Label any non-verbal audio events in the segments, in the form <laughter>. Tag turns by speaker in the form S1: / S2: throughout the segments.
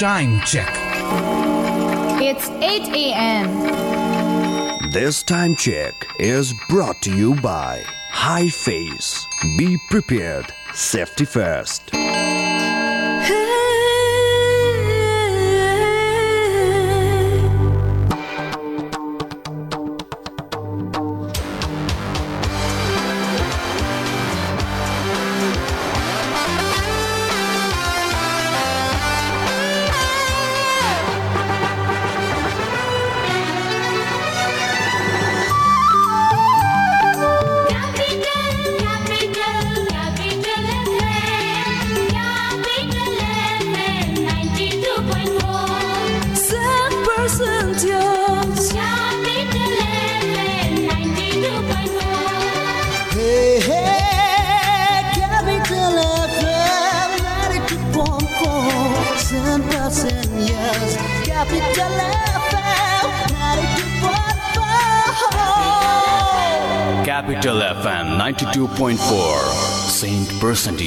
S1: Time check.
S2: It's 8 a.m.
S3: This time check is brought to you by High Face. Be prepared. Safety first.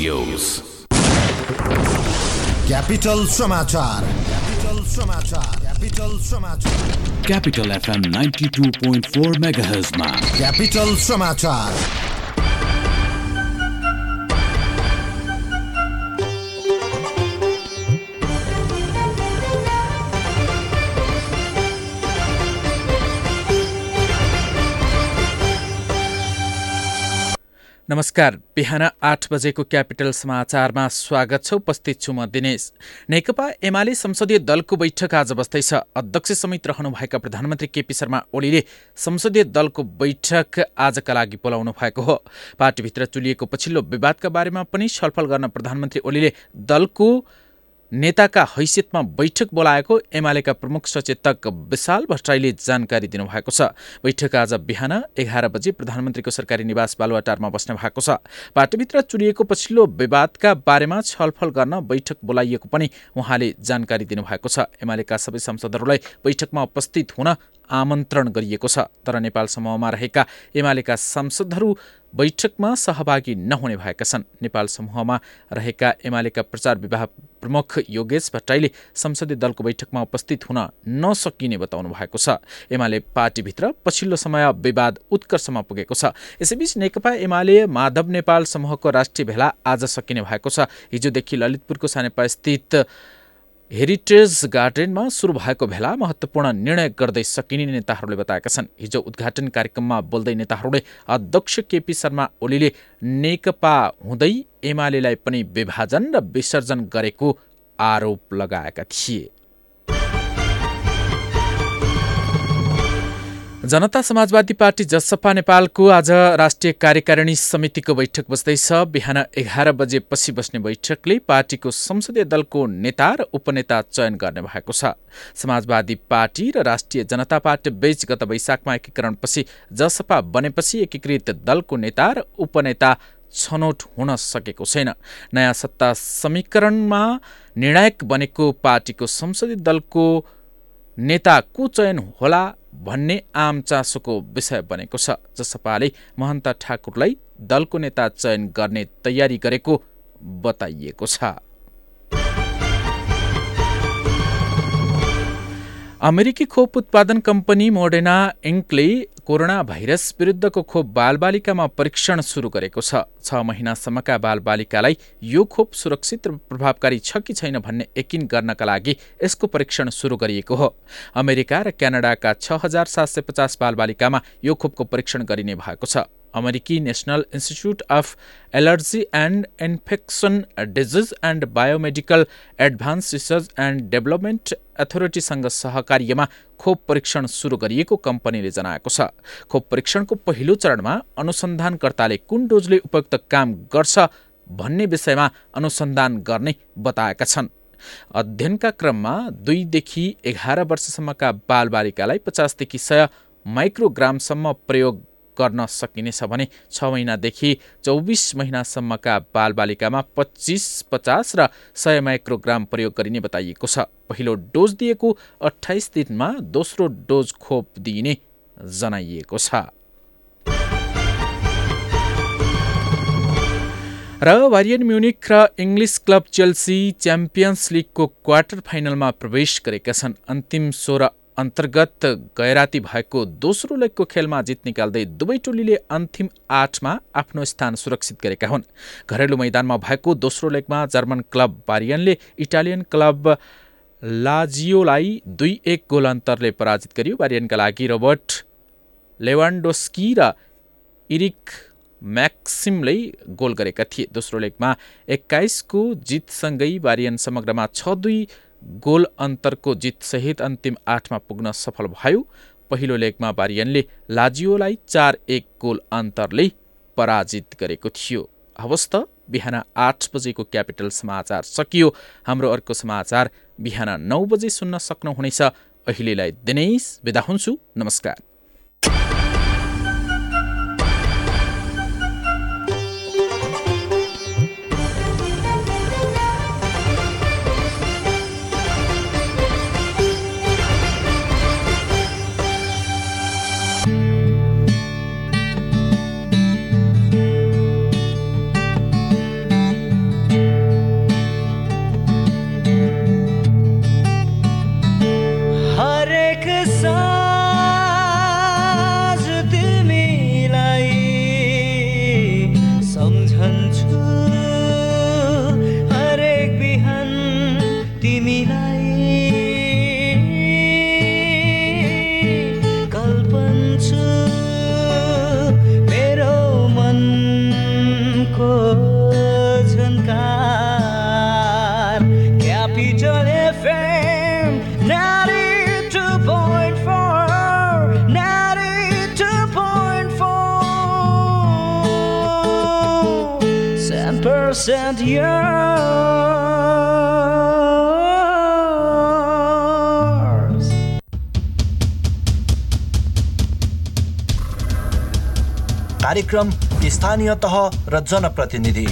S1: Percentios.
S4: Capital समाचार Capital समाचार Capital समाचार
S1: Capital FM 92.4 MHz मा
S4: Capital
S5: नमस्कार बिहान आठ बजेको capital समाचारमा स्वागत छ उपस्थित छु म दिनेश। नेकपा एमाले संसदीय दलको बैठक आज बस्दैछ। अध्यक्ष समेत रहनुभएका प्रधानमन्त्री केपी शर्मा ओलीले संसदीय दलको बैठक आजका लागि बोलाउनु भएको हो। पार्टीभित्र चुलिएको पछिल्लो विवादका बारेमा पनि छलफल गर्न प्रधानमन्त्री ओलीले दलको नेताका हैसियतमा बैठक बोलाएको एमालेका प्रमुख सचेतक विशाल भट्टराईले जानकारी दिनुभएको छ। बैठक आज बिहान एघार बजे प्रधानमन्त्रीको सरकारी निवास बालुवाटारमा बस्ने भएको छ। पार्टीभित्र चुरिएको पछिल्लो विवादका बारेमा छलफल गर्न बैठक बोलाइएको पनि उहाँले जानकारी दिनुभएको छ। एमालेका सबै सांसदहरूलाई बैठकमा उपस्थित हुन आमन्त्रण गरिएको छ। तर नेपाल समूहमा रहेका एमालेका सांसदहरू बैठकमा सहभागी नहुने भएका छन्। नेपाल समूहमा रहेका एमालेका प्रचार विभाग प्रमुख योगेश भट्टराईले संसदीय दलको बैठकमा उपस्थित हुन नसकिने बताउनु भएको छ। एमाले पार्टीभित्र पछिल्लो समय विवाद उत्कर्षमा पुगेको छ। यसैबीच नेकपा एमाले माधव नेपाल समूहको राष्ट्रिय भेला आज सकिने भएको छ। हिजोदेखि ललितपुरको सानेपा स्थित हेरिटेज गार्डनमा सुरु भएको भेला महत्त्वपूर्ण निर्णय गर्दै सकिने नेताहरूले बताएका छन्। हिजो उद्घाटन कार्यक्रममा बोल्दै नेताहरूले अध्यक्ष केपी शर्मा ओलीले नेकपा हुँदै एमालेलाई पनि विभाजन र विसर्जन गरेको आरोप लगाएका थिए। जनता समाजवादी पार्टी जसपा नेपालको आज राष्ट्रिय कार्यकारिणी समितिको बैठक बस्दैछ। बिहान एघार बजेपछि बस्ने बैठकले पार्टीको संसदीय दलको नेता र उपनेता चयन गर्ने भएको छ। समाजवादी पार्टी र राष्ट्रिय जनता पार्टी बीच गत वैशाखमा एकीकरणपछि जसपा बनेपछि एकीकृत दलको नेता र उपनेता छनौट हुन सकेको छैन। नयाँ सत्ता समीकरणमा निर्णायक बनेको पार्टीको संसदीय दलको नेता को चयन होला भन्ने आम चासोको विषय बनेको छ जसपाले महन्त ठाकुरलाई दलको नेता चयन गर्ने तयारी गरेको बताइएको छ। अमेरिकी खोप उत्पादन कम्पनी मोडेना इङ्कले कोरोना भाइरस विरुद्धको खोप बालबालिकामा परीक्षण सुरु गरेको छ। छ महिनासम्मका बालबालिकालाई यो खोप सुरक्षित र प्रभावकारी छ कि छैन भन्ने यकिन गर्नका लागि यसको परीक्षण सुरु गरिएको हो। अमेरिका र क्यानाडाका छ हजार सात सय पचास बालबालिकामा यो खोपको परीक्षण गरिने भएको छ। अमेरिकी National Institute of Allergy and Infection Disease and Biomedical Advance Research and Development अथोरिटीसँग सहकार्यमा खोप परीक्षण सुरु गरिएको कम्पनीले जनाएको छ। खोप परीक्षणको पहिलो चरणमा अनुसन्धानकर्ताले कुन डोजले उपयुक्त काम गर्छ भन्ने विषयमा अनुसन्धान गर्ने बताएका छन्। अध्ययनका क्रममा दुईदेखि एघार वर्षसम्मका बालबालिकालाई पचासदेखि सय माइक्रोग्रामसम्म प्रयोग गर्न सकिनेछ भने छ महिनादेखि चौबिस महिनासम्मका बालबालिकामा पच्चिस पचास र सय माइक्रोग्राम प्रयोग गरिने बताइएको छ। पहिलो डोज दिएको अठाइस दिनमा दोस्रो डोज खोप दिइने जनाइएको छ। र बारियन म्युनिक र इङ्ग्लिस क्लब चेल्सी च्याम्पियन्स लिगको क्वार्टर फाइनलमा प्रवेश गरेका छन्। अन्तिम सोह्र अन्तर्गत गैराती भएको दोस्रो लेगको खेलमा जित निकाल्दै दुवै टोलीले अन्तिम आठमा आफ्नो स्थान सुरक्षित गरेका हुन्। घरेलु मैदानमा भएको दोस्रो लेगमा जर्मन क्लब बारियनले इटालियन क्लब लाजियोलाई दुई एक गोल अन्तरले पराजित गर्यो। बारियनका लागि रोबर्ट लेवान्डोस्की र इरिक म्याक्सिमले गोल गरेका थिए। दोस्रो लेगमा एक्काइसको जितसँगै बारियन समग्रमा छ दुई गोल अन्तरको जितसहित अन्तिम आठमा पुग्न सफल भयो। पहिलो लेगमा बारियनले लाजियोलाई चार एक गोल अन्तरले पराजित गरेको थियो। हवस् त बिहान आठ बजेको क्यापिटल समाचार सकियो। हाम्रो अर्को समाचार बिहान नौ बजे सुन्न सक्नुहुनेछ। अहिलेलाई दिनेश बिदा हुन्छु। नमस्कार।
S6: तिमीलाई कल्पन्छु मेरो मनको झन्कार। क्यापिटल एफएम 92.4 92.4 percent yours
S4: कार्यक्रम स्थानीय तह र जनप्रतिनिधि।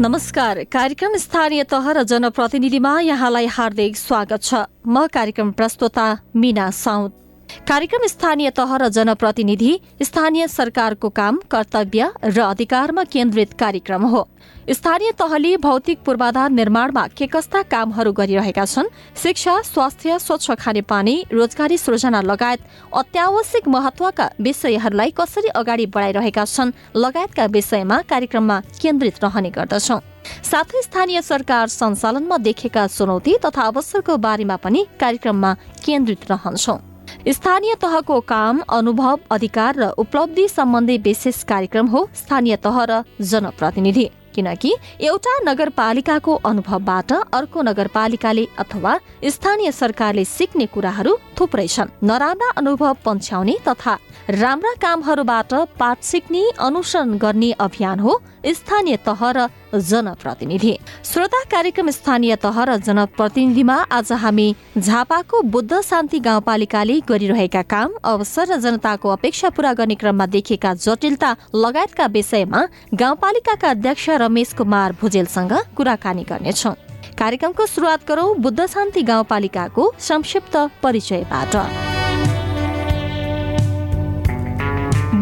S7: नमस्कार। कार्यक्रम स्थानीय तह र जनप्रतिनिधिमा यहाँलाई हार्दिक स्वागत छ। म कार्यक्रम प्रस्तोता मिना साउद कार्यक्रम स्थानीय तह र जनप्रतिनिधि स्थानीय सरकारको काम कर्तव्य र अधिकारमा केन्द्रित कार्यक्रम हो। स्थानीय तहले भौतिक पूर्वाधार निर्माणमा के कस्ता कामहरू गरिरहेका छन् शिक्षा स्वास्थ्य स्वच्छ खानेपानी रोजगारी सृजना लगायत अत्यावश्यक महत्वका विषयहरूलाई कसरी अगाडि बढाइरहेका छन् लगायतका विषयमा कार्यक्रममा केन्द्रित रहने गर्दछौं। साथै स्थानीय सरकार सञ्चालनमा देखेका चुनौती तथा अवसरको बारेमा पनि कार्यक्रममा केन्द्रित रहन्छौं। स्थानीय तहको काम अनुभव अधिकार र उपलब्धि सम्बन्धी विशेष कार्यक्रम हो स्थानीय तह र जनप्रतिनिधि। किनकि एउटा नगरपालिकाको अनुभवबाट अर्को नगरपालिकाले अथवा स्थानीय सरकारले सिक्ने कुराहरू थुप्रै छन्। नराम्रा अनुभव पन्छ्याउने तथा राम्रा कामहरूबाट पाठ सिक्ने अनुसरण गर्ने अभियान हो स्थानीय तह र जनप्रतिनिधि। श्रोता कार्यक्रम स्थानीय तह र जनप्रतिनिधिमा आज हामी झापाको बुद्ध शान्ति गाउँपालिकाले गरिरहेका काम अवसर र जनताको अपेक्षा पूरा गर्ने क्रममा देखेका जटिलता लगायतका विषयमा गाउँपालिकाका अध्यक्ष रमेश कुमार भुजेलसँग कुराकानी गर्नेछौँ। कार्यक्रमको सुरुवात गरौं बुद्ध शान्ति गाउँपालिकाको संक्षिप्त परिचयबाट।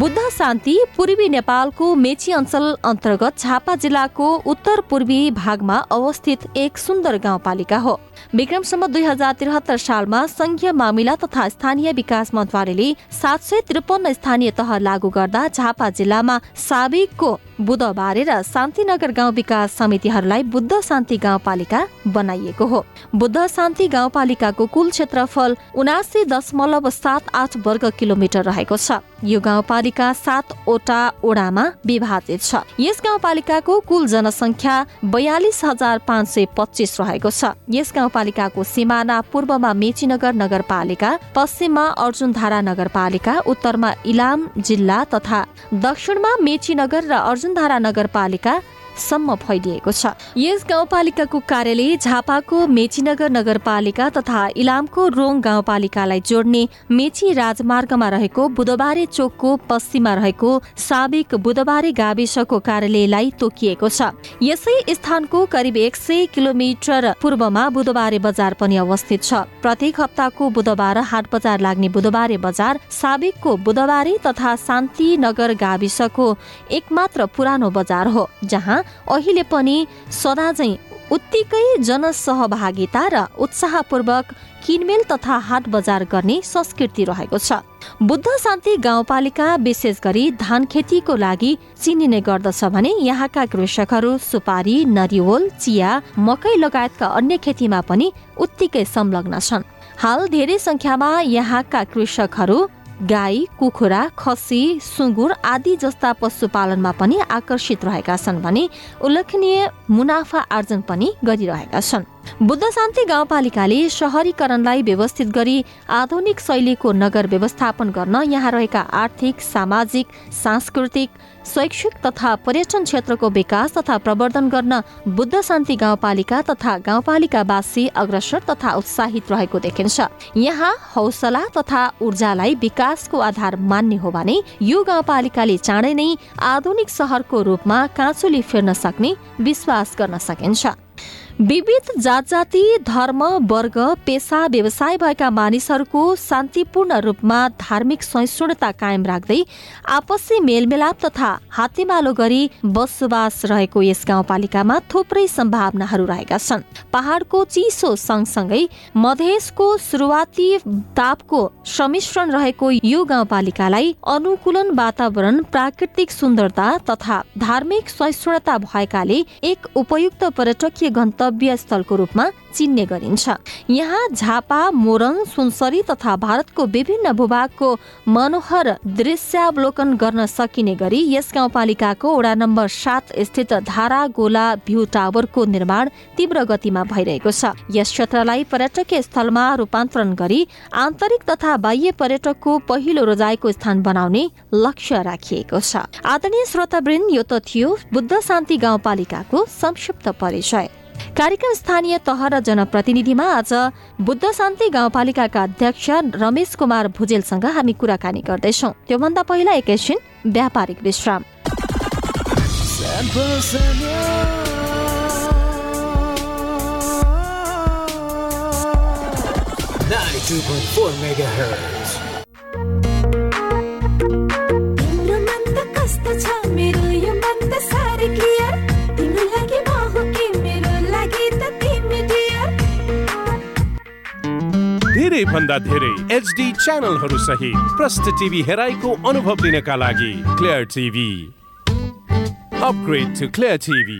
S7: बुद्ध शान्ति पूर्वी नेपालको मेची अञ्चल अन्तर्गत झापा जिल्लाको उत्तर पूर्वी भागमा अवस्थित एक सुन्दर गाउँपालिका हो। विक्रमसम्म दुई हजार त्रिहत्तर सालमा संघीय मामिला तथा स्थानीय विकास मन्त्रालयले सात सय त्रिपन्न स्थानीय तह लागू गर्दा झापा जिल्लामा साबिकको बुधबारे र शान्तिनगर गाउँ विकास समितिहरूलाई बुद्ध शान्ति गाउँपालिका बनाइएको हो। बुद्ध शान्ति गाउँपालिकाको कुल क्षेत्रफल उनासी दशमलव सात आठ वर्ग किलोमिटर रहेको छ। यो गाउँपालिका सातवटा ओडामा विभाजित छ। यस गाउँपालिकाको कुल जनसङ्ख्या बयालिस हजार पाँच सय पच्चिस रहेको छ। यस गाउँ गाउँपालिकाको सिमाना पूर्वमा मेचीनगर नगरपालिका पश्चिममा अर्जुनधारा नगरपालिका उत्तरमा इलाम जिल्ला तथा दक्षिणमा मेचीनगर र अर्जुनधारा नगरपालिका सम्म फैलिएको छ। यस गाउँपालिकाको कार्यालय झापाको मेचीनगर नगरपालिका तथा इलामको रोङ गाउँपालिकालाई जोड्ने मेची राजमार्गमा रहेको बुधबारे चोकको पश्चिममा रहेको साबिक बुधबारे गाविसको कार्यालयलाई तोकिएको छ। यसै स्थानको करिब एक सय किलोमिटर पूर्वमा बुधबारे बजार पनि अवस्थित छ। प्रत्येक हप्ताको बुधबार हाट बजार लाग्ने बुधबारे बजार साबिकको बुधबारे तथा शान्तिनगर गाविसको एकमात्र पुरानो बजार हो जहाँ अहिले पनि सदाझै उत्तिकै जनसहभागिता र उत्साहपूर्वक किनमेल तथा हाट बजार गर्ने संस्कृति रहेको छ। बुद्ध शान्ति गाउँपालिका विशेष गरी धान खेतीको लागि चिनिने गर्दछ भने यहाँका कृषकहरू सुपारी नरिवल चिया मकै लगायतका अन्य खेतीमा पनि उत्तिकै संलग्न छन्। हाल धेरै संख्यामा यहाँका कृषकहरू गाई कुखुरा खसी सुँगुर आदि जस्ता पशुपालनमा पनि आकर्षित रहेका छन् भने उल्लेखनीय मुनाफा आर्जन पनि गरिरहेका छन्। बुद्ध शान्ति गाउँपालिकाले सहरीकरणलाई व्यवस्थित गरी आधुनिक शैलीको नगर व्यवस्थापन गर्न यहाँ रहेका आर्थिक सामाजिक सांस्कृतिक शैक्षिक तथा पर्यटन क्षेत्रको विकास तथा प्रवर्धन गर्न बुद्ध शान्ति गाउँपालिका तथा गाउँपालिकावासी अग्रसर तथा उत्साहित रहेको देखिन्छ। यहाँ हौसला तथा ऊर्जालाई विकासको आधार मान्ने हो भने यो गाउँपालिकाले चाँडै नै आधुनिक सहरको रूपमा काँचुली फेर्न सक्ने विश्वास गर्न सकिन्छ। विविध जात जाति धर्म वर्ग पेसा व्यवसाय भएका मानिसहरूको शान्तिपूर्ण रूपमा धार्मिक सहिष्णुता कायम राख्दै आपसी मेलमिलाप तथा हातेमालो गरी बसोबास रहेको यस गाउँपालिकामा थुप्रै सम्भावनाहरू रहेका छन्। पहाडको चिसो सँगसँगै मधेसको सुरुवाती तापको सम्मिश्रण रहेको यो गाउँपालिकालाई अनुकूलन वातावरण प्राकृतिक सुन्दरता तथा धार्मिक सहिष्णुता भएकाले एक उपयुक्त पर्यटकीय गन्तव्य स्थलको रूपमा चिन्ने गरिन्छ। यहाँ झापा मोरङ सुनसरी तथा भारतको विभिन्न भूभागको मनोहर दृश्यावलोकन गर्न सकिने गरी यस गाउँपालिकाको वडा नम्बर सात स्थित धारा गोला भ्यू टावरको निर्माण तीव्र गतिमा भइरहेको छ। यस क्षेत्रलाई पर्यटकीय स्थलमा रूपान्तरण गरी आन्तरिक तथा बाह्य पर्यटकको पहिलो रोजाइको स्थान बनाउने लक्ष्य राखिएको छ। आदरणीय श्रोतावृन्द यो त थियो बुद्ध शान्ति गाउँपालिकाको संक्षिप्त परिचय। कार्यक्रम स्थानीय तह र जनप्रतिनिधिमा आज बुद्ध शान्ति गाउँपालिकाका अध्यक्ष रमेश कुमार भुजेलसँग हामी कुराकानी गर्दैछौँ। त्योभन्दा पहिला एकैछिन व्यापारिक विश्राम।
S8: धेरै भन्दा धेरै एचडी च्यानलहरू सहित प्रष्ट टिभी हेराइको अनुभव लिनका लागि Clear TV upgrade to Clear TV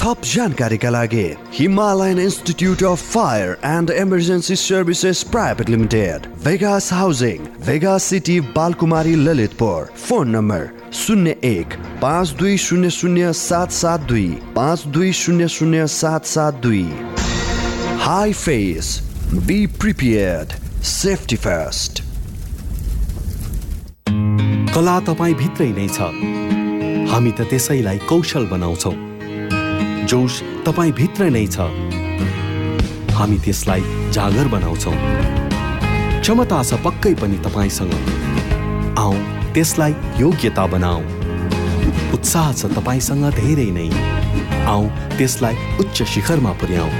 S3: थप जानकारीका लागि Himalayan Institute of Fire and Emergency Services Private Limited Vegas Housing Vegas City Balkumari Lalitpur. Phone number शून्य एक पाँच दुई शून्य शून्य सात सात दुई पाँच दुई शून्य शून्य सात सात दुई। Hi face be prepared safety first
S9: कला तपाईँ भित्रै नै छ। हामी त त्यसैलाई कौशल बनाउँछौँ। जोस तपाईँ भित्र नै छ। हामी त्यसलाई जागर बनाउँछौँ। क्षमता छ पक्कै पनि तपाईँसँग। आऊ त्यसलाई योग्यता बनाऊ उत्साह छ तपाईँसँग धेरै नै। आऊ त्यसलाई उच्च शिखरमा पुर्याऊ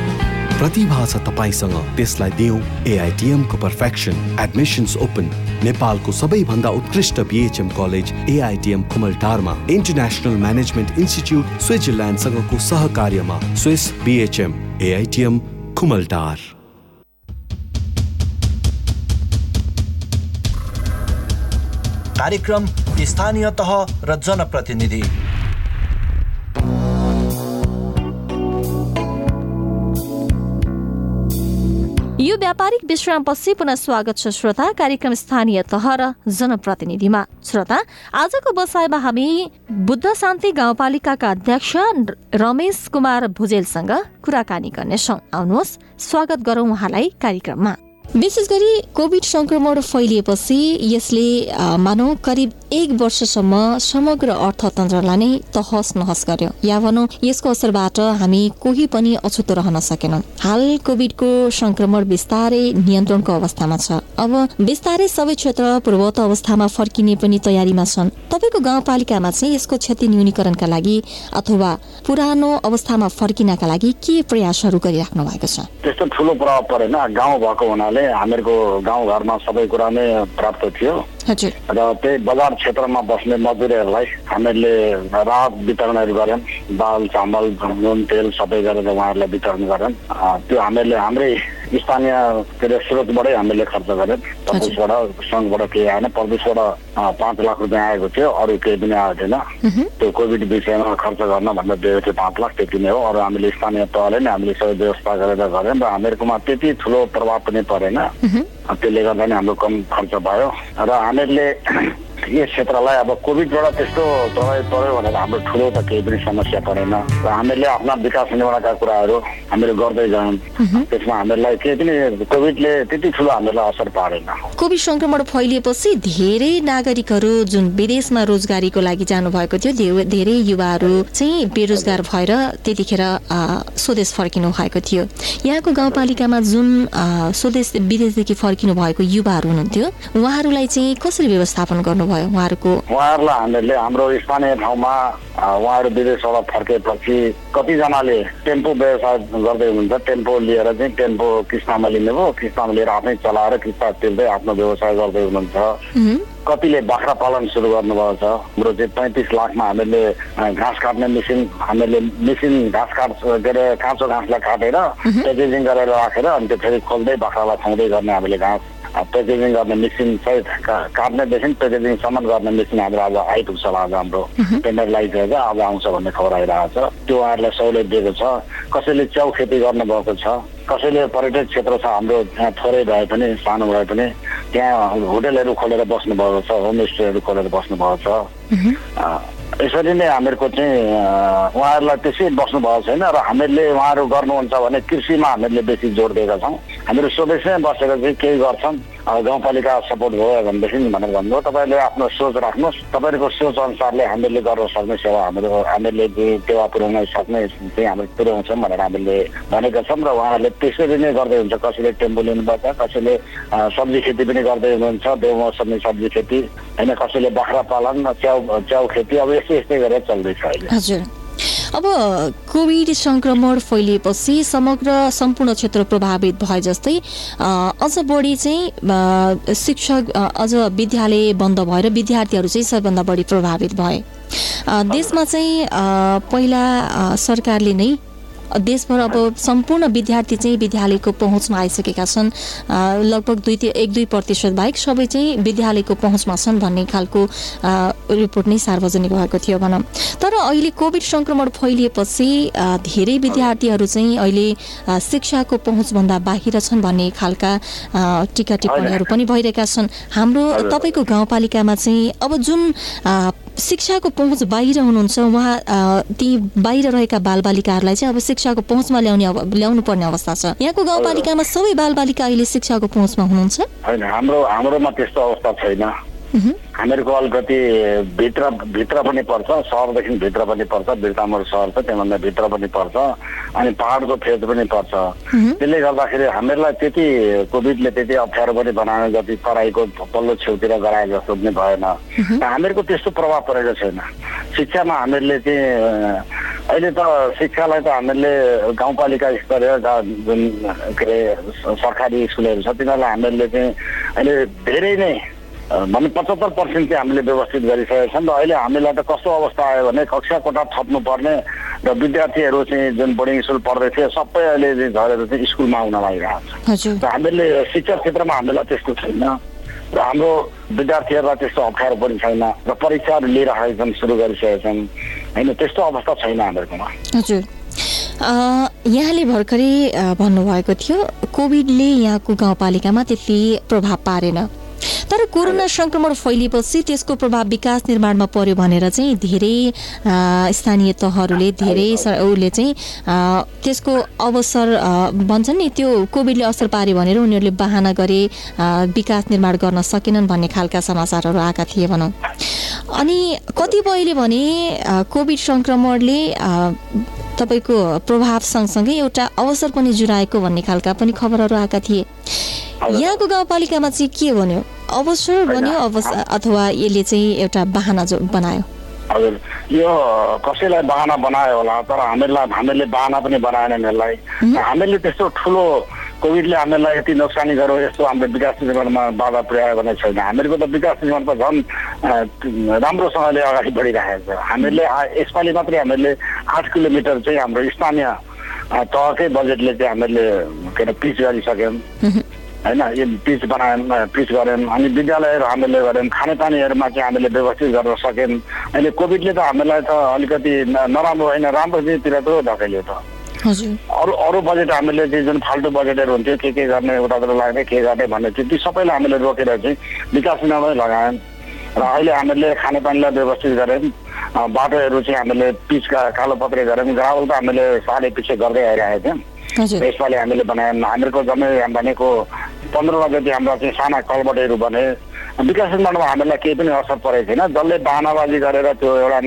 S9: प्रतिभा छ तपाईँसँग। त्यसलाई दिउँ एआइटिएमको पर्फेक्सन एडमिसन्स ओपन नेपालको सबैभन्दा उत्कृष्ट बिएचएम कलेज एआइटिएम कुमलटारमा इन्टरनेसनल म्यानेजमेन्ट इन्स्टिच्युट स्विजरल्यान्डसँगको सहकार्यमा स्विस बिएचएम एआइटिएम कुमलटार
S4: कार्यक्रम स्थानीय तह र जनप्रतिनिधि।
S7: यो व्यापारिक विश्रामपछि पुनः स्वागत छ श्रोता। कार्यक्रम स्थानीय तह र जनप्रतिनिधिमा। श्रोता आजको बसाइमा हामी बुद्ध शान्ति गाउँपालिकाका अध्यक्ष रमेश कुमार भुजेलसँग कुराकानी गर्नेछौँ। आउनुहोस् स्वागत गरौँ उहाँलाई कार्यक्रममा। विशेष गरी कोभिड संक्रमण फैलिएपछि यसले मानौ करिब एक वर्षसम्म समग्र अर्थतन्त्रलाई नै तहस नहस गर्यो। या भनौँ यसको असरबाट हामी कोही पनि अछुतो रहन सकेनौँ। हाल कोभिडको संक्रमण बिस्तारै नियन्त्रणको अवस्थामा छ। अब बिस्तारै सबै क्षेत्र पूर्वत अवस्थामा फर्किने पनि तयारीमा छन्। तपाईँको गाउँपालिकामा चाहिँ यसको क्षति न्यूनीकरणका लागि अथवा पुरानो अवस्थामा फर्किनका लागि के प्रयासहरू गरिराख्नु भएको छ?
S10: त्यस्तो ठुलो प्रभाव परेन। गाउँ भएको हुनाले हामीहरूको गाउँघरमा सबै कुरा नै प्राप्त थियो।
S7: हजुर।
S10: र त्यही बजार क्षेत्रमा बस्ने मजदुरहरूलाई हामीहरूले राहत वितरणहरू गऱ्यौँ। दाल चामल नुन तेल सबै गरेर उहाँहरूलाई वितरण गऱ्यौँ। त्यो हामीहरूले हाम्रै स्थानीय के अरे स्रोतबाटै हामीले खर्च गऱ्यौँ। प्रदेशबाट सङ्घबाट केही आएन। प्रदेशबाट पाँच लाख रुपियाँ आएको थियो। अरू केही पनि आएको थिएन। त्यो कोभिड विषयमा खर्च गर्न भनेर दिएको थियो पाँच लाख त्यति नै हो। अरू हामीले स्थानीय तहले नै हामीले सबै व्यवस्था गरेर गऱ्यौँ र हामीहरूकोमा त्यति ठुलो प्रभाव पनि परेन। त्यसले गर्दा नै हाम्रो कम खर्च भयो। र हामीहरूले यस क्षेत्रलाई अब कोभिडबाट त्यस्तो प्रभावित पर्यो भनेर हाम्रो ठुलो त केही पनि समस्या परेन। र हामीहरूले आफ्ना विकास निर्माणका कुराहरू हामीले गर्दै गयौँ त्यसमा हामीहरूलाई केही पनि कोभिडले त्यति ठुलो हामीहरूलाई असर पारेन।
S7: कोभिड संक्रमण फैलिएपछि धेरै नागरिकहरू जुन विदेशमा रोजगारीको लागि जानुभएको थियो धेरै युवाहरू चाहिँ बेरोजगार भएर त्यतिखेर स्वदेश फर्किनु भएको थियो। यहाँको गाउँपालिकामा जुन स्वदेश विदेशदेखि फर्किनु भएको युवाहरू हुनुहुन्थ्यो उहाँहरूलाई चाहिँ कसरी व्यवस्थापन गर्नुभयो उहाँहरूको?
S10: उहाँहरूलाई हामीहरूले हाम्रो स्थानीय ठाउँमा उहाँहरू विदेशबाट फर्केपछि कतिजनाले टेम्पो व्यवसाय गर्दै हुनुहुन्छ टेम्पो लिएर चाहिँ टेम्पो किस्तामा लिनुभयो किस्तामा लिएर आफै चलाएर किस्ता तिर्दै आफ्नो व्यवसाय गर्दै हुनुहुन्छ। कतिले बाख्रा पालन सुरु गर्नुभएको छ। हाम्रो चाहिँ पैँतिस लाखमा हामीले घाँस काट्ने मेसिन हामीले मेसिन घाँस काट के अरे काँचो घाँसलाई काटेर प्याकेजिङ गरेर राखेर अनि त्यो फेरि खोल्दै बाख्रालाई खुवाउँदै गर्ने हामीले घाँस प्याकेजिङ गर्ने मेसिन सहित काट्नेदेखि प्याकेजिङसम्म गर्ने मेसिन हाम्रो आज आइपुग्छ होला आज हाम्रो टेन्डर लगाइसकेको छ आज आउँछ भन्ने खबर आइरहेको छ। त्यो उहाँहरूलाई सहुलियत दिएको छ। कसैले च्याउ खेती गर्नुभएको छ कसैले पर्यटक क्षेत्र छ हाम्रो त्यहाँ थोरै भए पनि सानो भए पनि त्यहाँ होटेलहरू खोलेर बस्नुभएको छ होमस्टेहरू खोलेर बस्नुभएको छ। यसरी नै हामीहरूको चाहिँ उहाँहरूलाई त्यसै बस्नुभएको छैन र हामीहरूले उहाँहरू गर्नुहुन्छ भने कृषिमा हामीहरूले बेसी जोड दिएका छौँ। हामीहरू स्वदेशमै बसेर चाहिँ केही गर्छौँ अ, गाउँपालिका सपोर्ट भयो भनेदेखि भनेर भन्नुभयो तपाईँहरूले आफ्नो सोच राख्नुहोस्। तपाईँहरूको सोच अनुसारले हामीहरूले गर्न सक्ने सेवा हाम्रो चाहिँ टेवा पुर्याउन सक्ने चाहिँ हामीले पुर्याउँछौँ भनेर हामीले भनेका छौँ र उहाँहरूले त्यसरी नै गर्दै हुन्छ कसैले टेम्पो लिनुपर्छ कसैले सब्जी खेती पनि गर्दै हुनुहुन्छ। बेमौसमी सब्जी खेती होइन कसैले बाख्रा पालन च्याउ च्याउ खेती अब यस्तै यस्तै गरेर चल्दैछ अहिले।
S7: हजुर। अब कोभिड सङ्क्रमण फैलिएपछि समग्र सम्पूर्ण क्षेत्र प्रभावित भए जस्तै अझ बढी चाहिँ शिक्षक अझ विद्यालय बन्द भएर विद्यार्थीहरू चाहिँ सबभन्दा बढी प्रभावित भए। देशमा चाहिँ पहिला सरकारले नै देशभर अब सम्पूर्ण विद्यार्थी चाहिँ विद्यालयको पहुँचमा आइसकेका छन्। लगभग दुई एक दुई प्रतिशत बाहेक सबै चाहिँ विद्यालयको पहुँचमा छन् भन्ने खालको रिपोर्ट नै सार्वजनिक भएको थियो भनौँ। तर अहिले कोभिड सङ्क्रमण फैलिएपछि धेरै विद्यार्थीहरू चाहिँ अहिले शिक्षाको पहुँचभन्दा बाहिर छन् भन्ने खालका टिका टिप्पणीहरू पनि भइरहेका छन्। हाम्रो तपाईँको गाउँपालिकामा चाहिँ अब जुन शिक्षाको पहुँच बाहिर हुनुहुन्छ उहाँ ती बाहिर रहेका बालबालिकाहरूलाई चाहिँ अब शिक्षाको पहुँचमा ल्याउने अब ल्याउनु पर्ने अवस्था छ। यहाँको गाउँपालिकामा सबै बालबालिका अहिले शिक्षाको पहुँचमा हुनुहुन्छ?
S10: होइन हाम्रो हाम्रोमा त्यस्तो अवस्था छैन। हामीहरूको अलिकति भित्र भित्र पनि पर्छ सहरदेखि भित्र पनि पर्छ बिर्तामोड सहर छ त्योभन्दा भित्र पनि पर्छ अनि पहाडको फेज पनि पर्छ। त्यसले गर्दाखेरि हामीहरूलाई त्यति कोभिडले त्यति अप्ठ्यारो पनि बनाएन जति पढाइको पल्लो छेउतिर गराए जस्तो पनि भएन। हामीहरूको त्यस्तो प्रभाव परेको छैन। शिक्षामा हामीहरूले चाहिँ अहिले त शिक्षालाई त हामीहरूले गाउँपालिका स्तरीय जुन के अरे सरकारी स्कुलहरू छ तिनीहरूलाई हामीहरूले चाहिँ अहिले धेरै नै भने पचहत्तर पर्सेन्ट चाहिँ हामीले व्यवस्थित गरिसकेका छौँ र अहिले हामीलाई त कस्तो अवस्था आयो भने कक्षा कोठा थप्नुपर्ने र विद्यार्थीहरू चाहिँ जुन बोर्डिङ स्कुल पढ्दै थिए सबै अहिले चाहिँ झरेर चाहिँ स्कुलमा आउन लागिरहेको छ।
S7: हजुर।
S10: र हामीले शिक्षा क्षेत्रमा हामीलाई त्यस्तो छैन। र हाम्रो विद्यार्थीहरूलाई त्यस्तो अप्ठ्यारो पनि छैन र परीक्षाहरू लिइरहेका छन् सुरु गरिसकेका छन्। होइन त्यस्तो अवस्था छैन हामीहरूकोमा
S7: हजुर। यहाँले भर्खरै भन्नुभएको थियो कोभिडले यहाँको गाउँपालिकामा त्यति प्रभाव पारेन। तर कोरोना सङ्क्रमण फैलिएपछि त्यसको प्रभाव विकास निर्माणमा पर्यो भनेर चाहिँ धेरै स्थानीय तहहरूले धेरै उसले चाहिँ त्यसको अवसर भन्छन् नि त्यो कोभिडले असर पार्यो भनेर उनीहरूले बाहना गरे विकास निर्माण गर्न सकेनन् भन्ने खालका समाचारहरू आएका थिए भनौँ। अनि कतिपयले भने कोभिड सङ्क्रमणले तपाईँको प्रभाव सँगसँगै एउटा अवसर पनि जुराएको भन्ने खालका पनि खबरहरू आएका थिए। यहाँको गाउँपालिकामा चाहिँ के भन्यो अवसर बन्यो अवस अथवा यसले चाहिँ एउटा बाहना जो बनायो?
S10: हजुर। यो कसैलाई बाहना बनायो होला तर हामीहरूलाई हामीले बाहना पनि बनाएनन् यसलाई हामीले त्यस्तो ठुलो कोभिडले हामीलाई यति नोक्सानी गर्यो यस्तो हाम्रो विकास निर्माणमा बाधा पुर्यायो भने छैन। हामीहरूको त विकास निर्माण त झन् राम्रोसँगले अगाडि बढिरहेको छ। हामीले यसपालि मात्रै हामीले आठ किलोमिटर चाहिँ हाम्रो स्थानीय तहकै बजेटले चाहिँ हामीले के अरे पिच गरिसक्यौँ। होइन यो पिच बनायौँ पिच गऱ्यौँ अनि विद्यालयहरू हामीले गऱ्यौँ खानेपानीहरूमा चाहिँ हामीले व्यवस्थित गर्न सक्यौँ अहिले कोभिडले त हामीलाई त अलिकति नराम्रो होइन राम्रो चिजतिर त धकेल्यो त। अरू अरू बजेट हामीले चाहिँ जुन फाल्टु बजेटहरू हुन्थ्यो के के गर्ने उतातिर लाग्ने के गर्ने भन्ने थियो ती सबैलाई हामीले रोकेर चाहिँ विकास निर्माणमै लगायौँ। र अहिले हामीले खानेपानीलाई व्यवस्थित गऱ्यौँ बाटोहरू चाहिँ हामीले पिच का- कालो पत्रे गऱ्यौँ ग्रावल त हामीले सालै पछि गर्दै आइरहेको थियौँ यसपालि हामीले बनायौँ हामीहरूको जम्मै भनेको पन्ध्रवटा जति हाम्रा चाहिँ साना कलबटहरू बने विकास निर्माणमा हामीलाई केही पनि असर परेको छैन। जसले बाहनाबाजी गरेर त्यो एउटा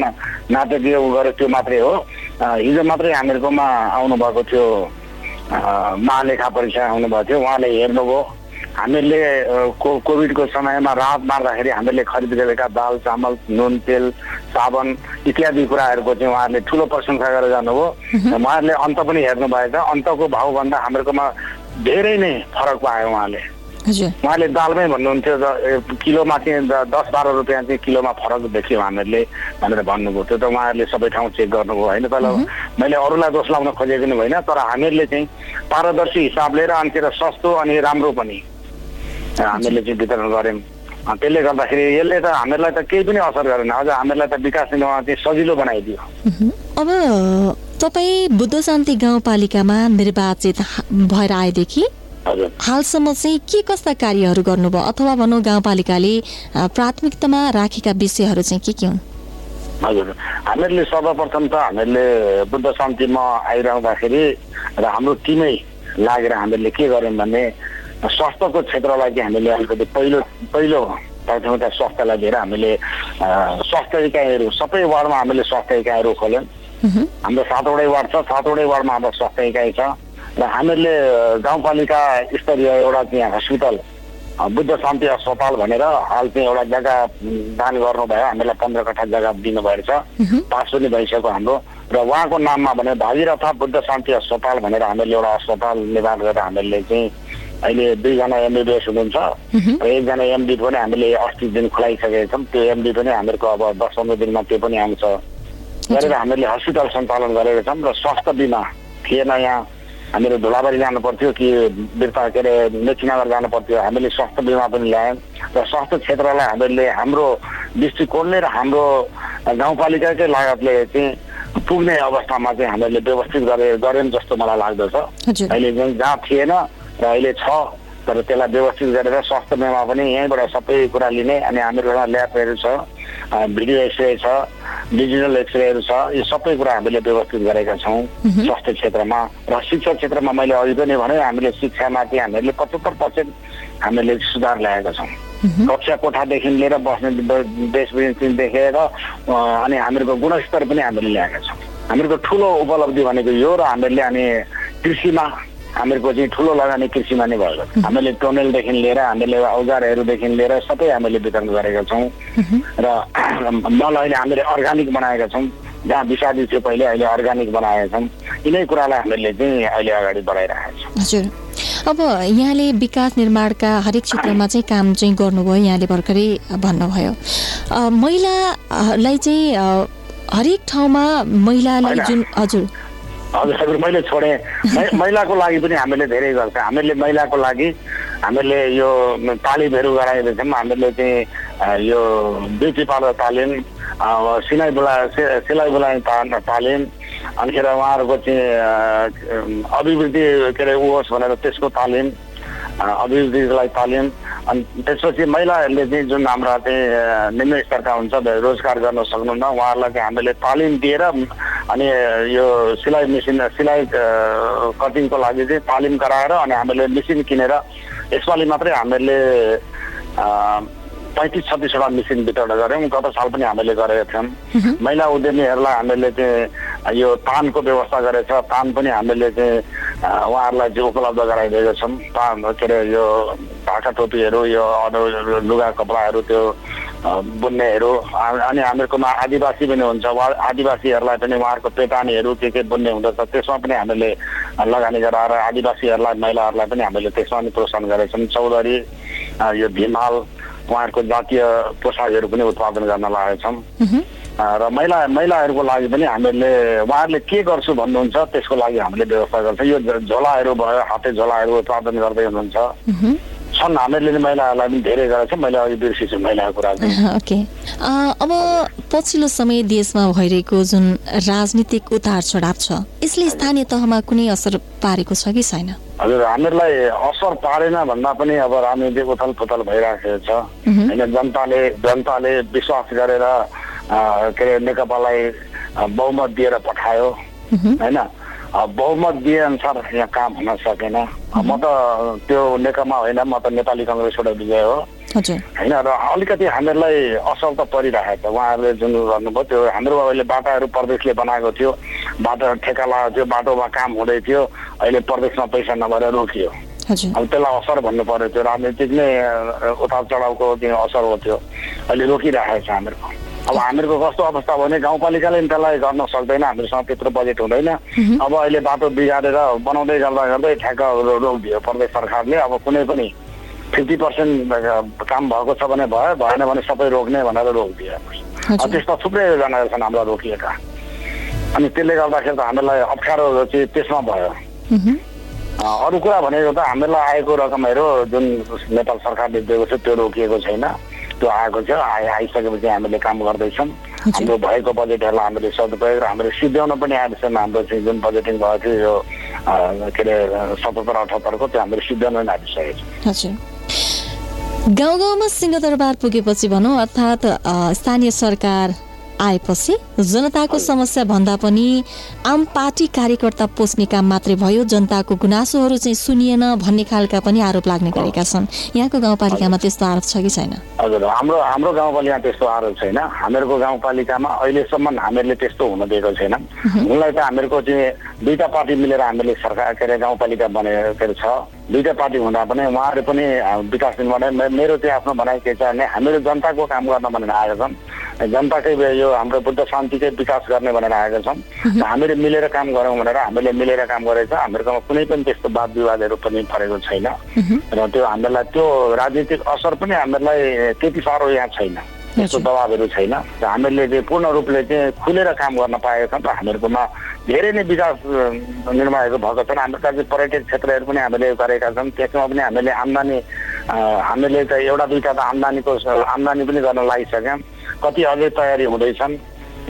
S10: नाटकीय गर्यो त्यो मात्रै हो। हिजो मात्रै हामीहरूकोमा आउनुभएको थियो महालेखा परीक्षा आउनुभएको थियो। उहाँले हेर्नुभयो। हामीहरूले को कोभिडको समयमा राहत मार्दाखेरि हामीले खरिद गरेका दाल चामल नुन तेल साबन इत्यादि कुराहरूको चाहिँ उहाँहरूले ठुलो प्रशंसा गरेर जानुभयो। उहाँहरूले अन्त पनि हेर्नु भएछ अन्तको भाउभन्दा हामीहरूकोमा धेरै नै फरक पायो उहाँले। उहाँले दालमै भन्नुहुन्थ्यो किलोमा चाहिँ दस बाह्र रुपियाँ चाहिँ किलोमा फरक देख्यौँ हामीहरूले भनेर भन्नुभयो। त्यो त उहाँहरूले सबै ठाउँ चेक गर्नुभयो होइन तर मैले अरूलाई दोष लाउन खोजेको पनि होइन तर हामीहरूले चाहिँ पारदर्शी हिसाबले र अन्तिर सस्तो अनि राम्रो पनि अ, हामीहरूले चाहिँ वितरण गऱ्यौँ। त्यसले गर्दाखेरि यसले त हामीहरूलाई त केही पनि असर गरेन। अझ हामीहरूलाई त विकास निर्माण चाहिँ सजिलो बनाइदियो।
S7: अब तपाईँ बुद्ध शान्ति गाउँपालिकामा निर्वाचित भएर आएदेखि हालसम्म चाहिँ के कस्ता कार्यहरू गर्नुभयो? अथवा भनौँ गाउँपालिकाले प्राथमिकतामा राखेका विषयहरू चाहिँ के के हुन्?
S10: हजुर। हामीहरूले सर्वप्रथम त हामीहरूले बुद्ध शान्तिमा आइरहँदाखेरि र हाम्रो टिमै लागेर हामीले के गर्यौँ भने स्वास्थ्यको क्षेत्रलाई चाहिँ हामीले अलिकति पहिलो पहिलो प्राथमिकता स्वास्थ्यलाई दिएर हामीले स्वास्थ्य इकाइहरू सबै वार्डमा हामीले स्वास्थ्य इकाइहरू खोल्यौँ। हाम्रो सातवटै वार्ड छ सातवटै वार्डमा हाम्रो स्वास्थ्य इकाइ छ। र हामीहरूले गाउँपालिका स्तरीय एउटा चाहिँ हस्पिटल बुद्ध शान्ति अस्पताल भनेर हाल चाहिँ एउटा जग्गा दान गर्नुभयो। हामीलाई पन्ध्र कठा जग्गा दिनुभएको छ। पास पनि भइसक्यो हाम्रो। र उहाँको नाममा भने भागीरथ बुद्ध शान्ति अस्पताल भनेर हामीले एउटा अस्पताल निर्माण गरेर हामीले चाहिँ अहिले दुईजना एमबिबिएस हुनुहुन्छ। र एकजना एमडी पनि हामीले अस्ति दिन खुलाइसकेका छौँ। त्यो एमडी पनि हामीहरूको अब दस पन्ध्र दिनमा त्यो पनि आउँछ। गरेर हामीले हस्पिटल सञ्चालन गरेका छौँ र स्वास्थ्य बिमा थिएन यहाँ। हामीहरू धुलाबारी जानु पर्थ्यो कि बिर्ता के अरे मेचीनगर जानु पर्थ्यो हामीले स्वास्थ्य बिमा पनि ल्यायौँ र स्वास्थ्य क्षेत्रलाई हामीले हाम्रो दृष्टिकोणले र हाम्रो गाउँपालिकाकै लागतले चाहिँ पुग्ने अवस्थामा चाहिँ हामीले व्यवस्थित गरे गऱ्यौँ जस्तो मलाई लाग्दछ। अहिले चाहिँ जहाँ थिएन अहिले छ तर त्यसलाई व्यवस्थित गरेर स्वास्थ्य बिमा पनि यहीँबाट सबै कुरा लिने अनि हामीहरूकोमा ल्याबहरू छ भिडियो एक्सरे छ डिजिटल एक्सरेहरू छ यो सबै कुरा हामीले व्यवस्थित गरेका छौँ स्वास्थ्य क्षेत्रमा र शिक्षा क्षेत्रमा मैले अघि पनि भने हामीले शिक्षामाथि हामीहरूले पचहत्तर पर्सेन्ट हामीले सुधार ल्याएका छौँ। कक्षा कोठादेखि लिएर बस्ने देशदेखि अ, अनि हामीहरूको गुणस्तर पनि हामीले ल्याएका छौँ। हामीहरूको ठुलो उपलब्धि भनेको यो र हामीहरूले अनि कृषिमा हामीहरूको चाहिँ ठुलो लगानी कृषिमा नै भएको छ। हामीले टोनेलदेखि लिएर हामीले औजारहरूदेखि लिएर सबै हामीले वितरण गरेका छौँ। र <clears throat> मल अहिले हामीले अर्ग्यानिक बनाएका छौँ। जहाँ विषादी थियो पहिले अहिले अर्ग्यानिक बनाएका छौँ। यिनै कुरालाई हामीले चाहिँ अहिले अगाडि बढाइरहेका छौँ।
S7: हजुर। अब यहाँले विकास निर्माणका हरेक क्षेत्रमा चाहिँ काम चाहिँ गर्नुभयो यहाँले भर्खरै भन्नुभयो। महिलालाई चाहिँ हरेक ठाउँमा महिलालाई। जुन हजुर।
S10: हजुर हजुर मैले छोडेँ। महिलाको लागि पनि हामीले धेरै गर्छ। हामीले महिलाको लागि हामीले यो तालिमहरू गराइदिन्छौँ हामीले चाहिँ यो ब्युटी पार्लर तालिम सिलाइ बुला सिलाइ बुनाइ ता- तालिम अनिखेर उहाँहरूको चाहिँ अभिवृद्धि के अरे होस् भनेर त्यसको तालिम अ, अभिवृद्धिको लागि तालिम अनि त्यसपछि महिलाहरूले चाहिँ जुन हाम्रा चाहिँ निम्न स्तरका हुन्छ रोजगार गर्न सक्नुहुन्न उहाँहरूलाई चाहिँ हामीले तालिम दिएर अनि यो सिलाइ मेसिन सिलाइ कटिङको लागि चाहिँ तालिम गराएर अनि हामीले मेसिन किनेर यसपालि मात्रै हामीले पैँतिस छत्तिसवटा मेसिन वितरण गऱ्यौँ। गत साल पनि हामीले गरेका थियौँ। महिला उद्यमीहरूलाई हामीले चाहिँ यो तानको व्यवस्था गरेछ तान पनि हामीले चाहिँ उहाँहरूलाई चाहिँ उपलब्ध गराइदिएका छौँ। तान के अरे यो ढाका टोपीहरू यो अरू लुगा कपडाहरू त्यो बुन्नेहरू अनि हामीहरूकोमा आदिवासी पनि हुन्छ। उहाँ आदिवासीहरूलाई पनि उहाँहरूको पेटानीहरू के के बुन्ने हुँदछ त्यसमा पनि हामीले लगानी गराएर आदिवासीहरूलाई महिलाहरूलाई पनि हामीले त्यसमा पनि प्रोत्साहन गरेका छौँ। चौधरी यो भीमाल उहाँहरूको जातीय पोसाकहरू पनि उत्पादन गर्न लागेका छौँ र महिला महिलाहरूको लागि पनि हामीले उहाँहरूले के गर्छु भन्नुहुन्छ त्यसको लागि हामीले व्यवस्था गर्छौँ। यो झोलाहरू भयो हाते झोलाहरू उत्पादन गर्दै हुनुहुन्छ। छन् हामीहरूले नि महिलाहरूलाई पनि धेरै गरेका छौँ मैले अघि बिर्सिछु महिलाको कुरा <laughs>
S7: ओके। अब पछिल्लो समय देशमा भइरहेको जुन राजनीतिक उतार चढाव छ यसले स्थानीय तहमा कुनै असर पारेको छ कि छैन?
S10: हजुर हामीहरूलाई असर पारेन भन्दा पनि अब राजनीतिक उथल पुथल भइराखेको छ। होइन जनताले जनताले विश्वास गरेर के अरे नेकपालाई बहुमत दिएर पठायो। होइन बहुमत दिए अनुसार यहाँ काम हुन सकेन। म त त्यो नेकमा होइन म त नेपाली कङ्ग्रेसबाट विजय हो। होइन र अलिकति हामीहरूलाई असर त परिरहेको छ उहाँहरूले जुन गर्नुभयो त्यो हाम्रो अहिले बाटाहरू प्रदेशले बनाएको थियो। बाटो ठेका लगाएको थियो बाटोमा काम हुँदै थियो। अहिले प्रदेशमा पैसा नभएर रोकियो। अब त्यसलाई असर भन्नु पर्यो त्यो राजनीतिक नै उतार चढावको त्यो असर हो त्यो। अहिले रोकिरहेको छ हामीहरूको अब हामीहरूको कस्तो अवस्था भयो भने गाउँपालिकाले नि त्यसलाई गर्न सक्दैन हामीहरूसँग त्यत्रो बजेट हुँदैन। अब अहिले बाटो बिगारेर बनाउँदै गर्दा गर्दै ठ्याक्क रो- रोकिदियो प्रदेश सरकारले। अब कुनै पनि फिफ्टी पर्सेन्ट काम भएको छ भने भयो भएन भने सबै रोक्ने भनेर रोकिदियो अब त्यस्ता थुप्रै योजनाहरू छन् हाम्रा रोकिएका। अनि त्यसले गर्दाखेरि त हामीलाई अप्ठ्यारो चाहिँ त्यसमा भयो। अरू कुरा भनेको त हामीलाई आएको रकमहरू जुन नेपाल सरकारले दिएको छ त्यो रोकिएको छैन। त्यो आएको छ आइ आइसकेपछि हामीले काम गर्दैछौँ। हाम्रो भएको बजेटहरूलाई हामीले सदुपयोग र हामीले सिद्ध्याउन पनि आएछौँ हाम्रो चाहिँ जुन बजेटिङ भएको थियो यो के अरे सतहत्तर अठहत्तरको त्यो हामीले सिद्ध्याउन पनि आइसकेको छ।
S7: गाउँ गाउँमा सिंहदरबार पुगेपछि भनौँ अर्थात् स्थानीय सरकार आएपछि जनताको समस्या भन्दा पनि आम पार्टी कार्यकर्ता पोस्ने काम मात्रै भयो जनताको गुनासोहरू चाहिँ सुनिएन भन्ने खालका पनि आरोप लाग्ने गरेका छन्। यहाँको गाउँपालिकामा त्यस्तो आरोप छ कि छैन?
S10: हजुर हाम्रो हाम्रो गाउँपालिकामा त्यस्तो आरोप छैन। हामीहरूको गाउँपालिकामा अहिलेसम्म हामीहरूले त्यस्तो हुन दिएको छैन। उनलाई त हामीहरूको चाहिँ दुईटा पार्टी मिलेर हामीले सरकार के अरे गाउँपालिका बनेको छ। दुईटा पार्टी हुँदा पनि उहाँहरू पनि विकास मे- मेरो चाहिँ आफ्नो भनाइ के छ भने हामीहरू जनताको काम गर्न भनेर आएका छौँ। जनताकै यो हाम्रो बुद्ध शान्तिकै विकास गर्ने भनेर आएका छौँ। हामीले मिलेर काम गरौँ भनेर हामीले मिलेर काम गरेको छ। हामीहरूकोमा कुनै पनि त्यस्तो वाद विवादहरू पनि परेको छैन। र त्यो हामीहरूलाई त्यो राजनीतिक असर पनि हामीहरूलाई त्यति साह्रो यहाँ छैन। त्यस्तो दबाबहरू छैन। र हामीहरूले चाहिँ पूर्ण रूपले चाहिँ खुलेर काम गर्न पाएका छौँ र हामीहरूकोमा धेरै नै विकास निर्माणहरू भएको छन्। हाम्रो चाहिँ पर्यटक क्षेत्रहरू पनि हामीले गरेका छौँ। त्यसमा पनि हामीले आम्दानी हामीले त एउटा दुईवटा त आम्दानीको आम्दानी पनि गर्न लागिसक्यौँ। कति अझै तयारी हुँदैछन्।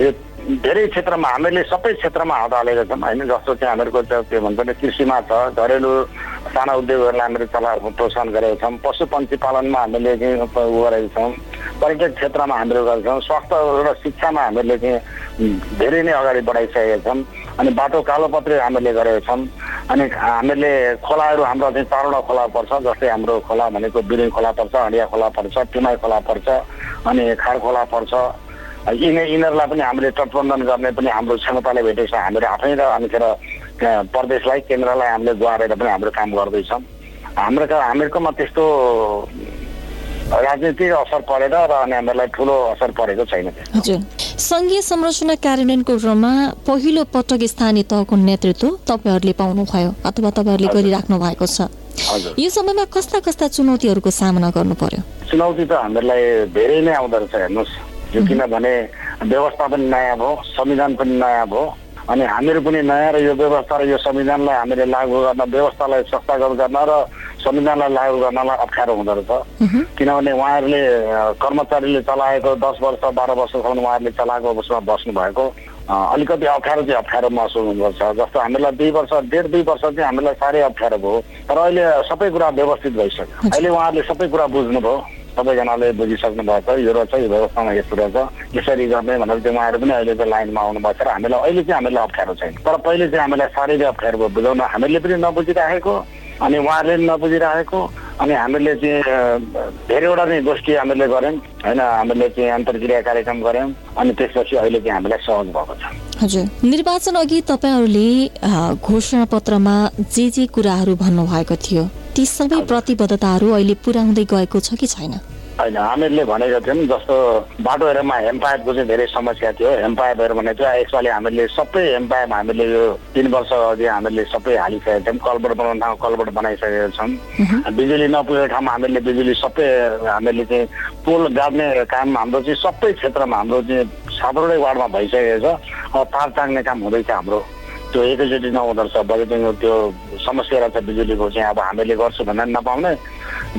S10: यो धेरै क्षेत्रमा हामीले सबै क्षेत्रमा हात हालेका छौँ। होइन जस्तो चाहिँ हामीहरूको के भन्छ भने कृषिमा छ घरेलु साना उद्योगहरूलाई हामीले चला प्रोत्साहन गरेका छौँ। पशु पन्छी पालनमा हामीले चाहिँ गरेका छौँ। पर्यटक क्षेत्रमा हामीले गरेका छौँ। स्वास्थ्य र शिक्षामा हामीले चाहिँ धेरै नै अगाडि बढाइसकेका छौँ। अनि बाटो कालोपत्री हामीले गरेका छौँ। अनि हामीले खोलाहरू हाम्रो चाहिँ चारवटा खोला पर्छ जस्तै हाम्रो खोला भनेको बिरुङ खोला पर्छ हडिया खोला पर्छ टिमाई खोला पर्छ अनि खार खोला पर्छ। यिनी यिनीहरूलाई पनि हामीले तटबन्धन गर्ने पनि हाम्रो क्षमताले भेटेको छ। हामीले आफै र अनिखेर प्रदेशलाई केन्द्रलाई हामीले गुहारेर पनि हाम्रो काम गर्दैछौँ। हाम्रो का- हामीहरूकोमा त्यस्तो राजनीतिक असर परेर र अनि हामीहरूलाई ठुलो असर परेको छैन।
S7: हजुर। सङ्घीय संरचना कार्यान्वयनको क्रममा पहिलो पटक स्थानीय तहको नेतृत्व तपाईँहरूले पाउनुभयो अथवा तपाईँहरूले गरिराख्नु भएको छ।
S10: हजुर।
S7: यो समयमा कस्ता कस्ता चुनौतीहरूको सामना गर्नु पर्यो?
S10: चुनौती त हामीहरूलाई धेरै नै आउँदो रहेछ हेर्नुहोस्। यो किनभने व्यवस्था पनि नयाँ भयो संविधान पनि नयाँ भयो अनि हामीहरू पनि नयाँ र यो व्यवस्था र यो संविधानलाई हामीले लागू गर्न व्यवस्थालाई संस्थागत गर्न र संविधानलाई लागू गर्नलाई अप्ठ्यारो हुँदो रहेछ। किनभने उहाँहरूले कर्मचारीले चलाएको दस वर्ष बाह्र वर्षसम्म उहाँहरूले चलाएको उसमा बस्नु भएको अलिकति अप्ठ्यारो चाहिँ अप्ठ्यारो महसुस हुनुपर्छ जस्तो हामीलाई दुई वर्ष डेढ दुई वर्ष चाहिँ हामीलाई साह्रै अप्ठ्यारो भयो। तर अहिले सबै कुरा व्यवस्थित भइसक्यो। अहिले उहाँहरूले सबै कुरा बुझ्नुभयो। सबैजनाले बुझिसक्नु भएको छ यो रहेछ यो व्यवस्थामा यस्तो रहेछ यसरी गर्ने भनेर चाहिँ उहाँहरू पनि अहिले चाहिँ लाइनमा आउनुभएको छ र हामीलाई अहिले चाहिँ हामीलाई अप्ठ्यारो छैन। तर पहिले चाहिँ हामीलाई साह्रै अप्ठ्यारो भयो बुझाउन। हामीले पनि नबुझिराखेको अनि उहाँहरूले पनि नबुझिराखेको अनि हामीले चाहिँ धेरैवटा नै गोष्ठी हामीले गऱ्यौँ होइन हामीले चाहिँ अन्तर्क्रिया कार्यक्रम गऱ्यौँ अनि त्यसपछि अहिले चाहिँ हामीलाई सहज भएको छ।
S7: हजुर। निर्वाचन अघि तपाईँहरूले घोषणा पत्रमा जे जे कुराहरू भन्नुभएको थियो ती सबै प्रतिबद्धताहरू अहिले पुरा हुँदै गएको छ कि छैन?
S10: होइन हामीहरूले भनेको थियौँ जस्तो बाटोहरूमा हेमपाइपको चाहिँ धेरै समस्या थियो। हेमपाइपहरू भने चाहिँ यसपालि हामीले सबै हेमपाइप हामीले यो तिन वर्ष अघि हामीले सबै हालिसकेका थियौँ कलबट बनाउने ठाउँ कलबट बनाइसकेका छौँ। बिजुली नपुगेको ठाउँमा हामीले बिजुली सबै हामीले चाहिँ पोल गाड्ने काम हाम्रो चाहिँ सबै क्षेत्रमा हाम्रो चाहिँ सातवटै वार्डमा भइसकेको छ। अब तार टाङ्ने काम हुँदैछ हाम्रो। त्यो एकैचोटि नहुँदो रहेछ बजेटिङ त्यो समस्या रहेछ बिजुलीको चाहिँ। अब हामीले गर्छु भन्दा पनि नपाउने।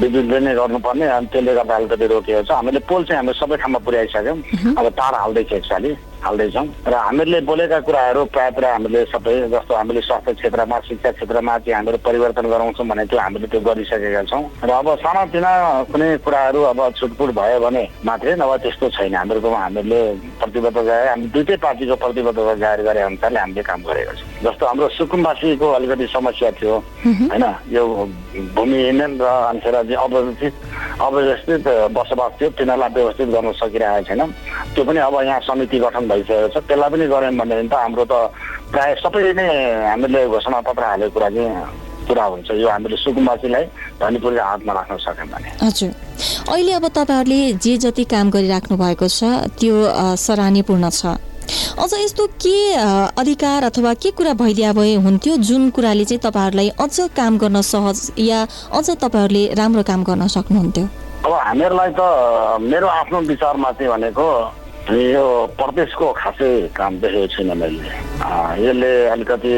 S10: बिजुलीले नै गर्नुपर्ने। अनि त्यसले गर्दा अलिकति रोकिएको छ। हामीले पोल चाहिँ हामीले सबै ठाउँमा पुर्याइसक्यौँ अब तार हाल्दैछ यसपालि हाल्दैछौँ। र हामीले बोलेका कुराहरू प्रायः प्रायः हामीले सबै जस्तो हामीले स्वास्थ्य क्षेत्रमा शिक्षा क्षेत्रमा चाहिँ हामीहरू परिवर्तन गराउँछौँ भने त्यो हामीले त्यो गरिसकेका छौँ। र अब सानातिना कुनै कुराहरू अब छुटपुट भयो भने मात्रै नभए त्यस्तो छैन। हामीहरूकोमा हामीले प्रतिबद्धता हामी दुइटै पार्टीको प्रतिबद्धता जाहेर गरे अनुसारले हामीले काम गरेका छौँ। जस्तो हाम्रो सुकुम्बासीको अलिकति समस्या थियो होइन? यो भूमिहीन र अनिखेर चाहिँ अव्यवस्थित अव्यवस्थित बसोबास थियो तिनीहरूलाई व्यवस्थित गर्न सकिरहेको छैन। त्यो पनि अब यहाँ समिति गठन भइसकेको छ त्यसलाई पनि गऱ्यौँ भनेदेखि त हाम्रो त प्रायः सबै नै हामीले घोषणा पत्र हालेको कुरा चाहिँ पुरा हुन्छ। यो हामीले सुकुम्बासीलाई धनीपुरले हातमा राख्न सक्यौँ भने।
S7: हजुर। अहिले अब तपाईँहरूले जे जति काम गरिराख्नु भएको छ त्यो सराहनीयपूर्ण छ। अझ यस्तो के अधिकार अथवा के कुरा भइदिया भए हुन्थ्यो? जुन कुराले चाहिँ तपाईँहरूलाई अझ काम गर्न सहज या अझ तपाईँहरूले राम्रो काम गर्न सक्नुहुन्थ्यो?
S10: अब हामीहरूलाई त मेरो आफ्नो विचारमा चाहिँ भनेको यो प्रदेशको खासै काम देखेको छुइनँ मैले यसले अलिकति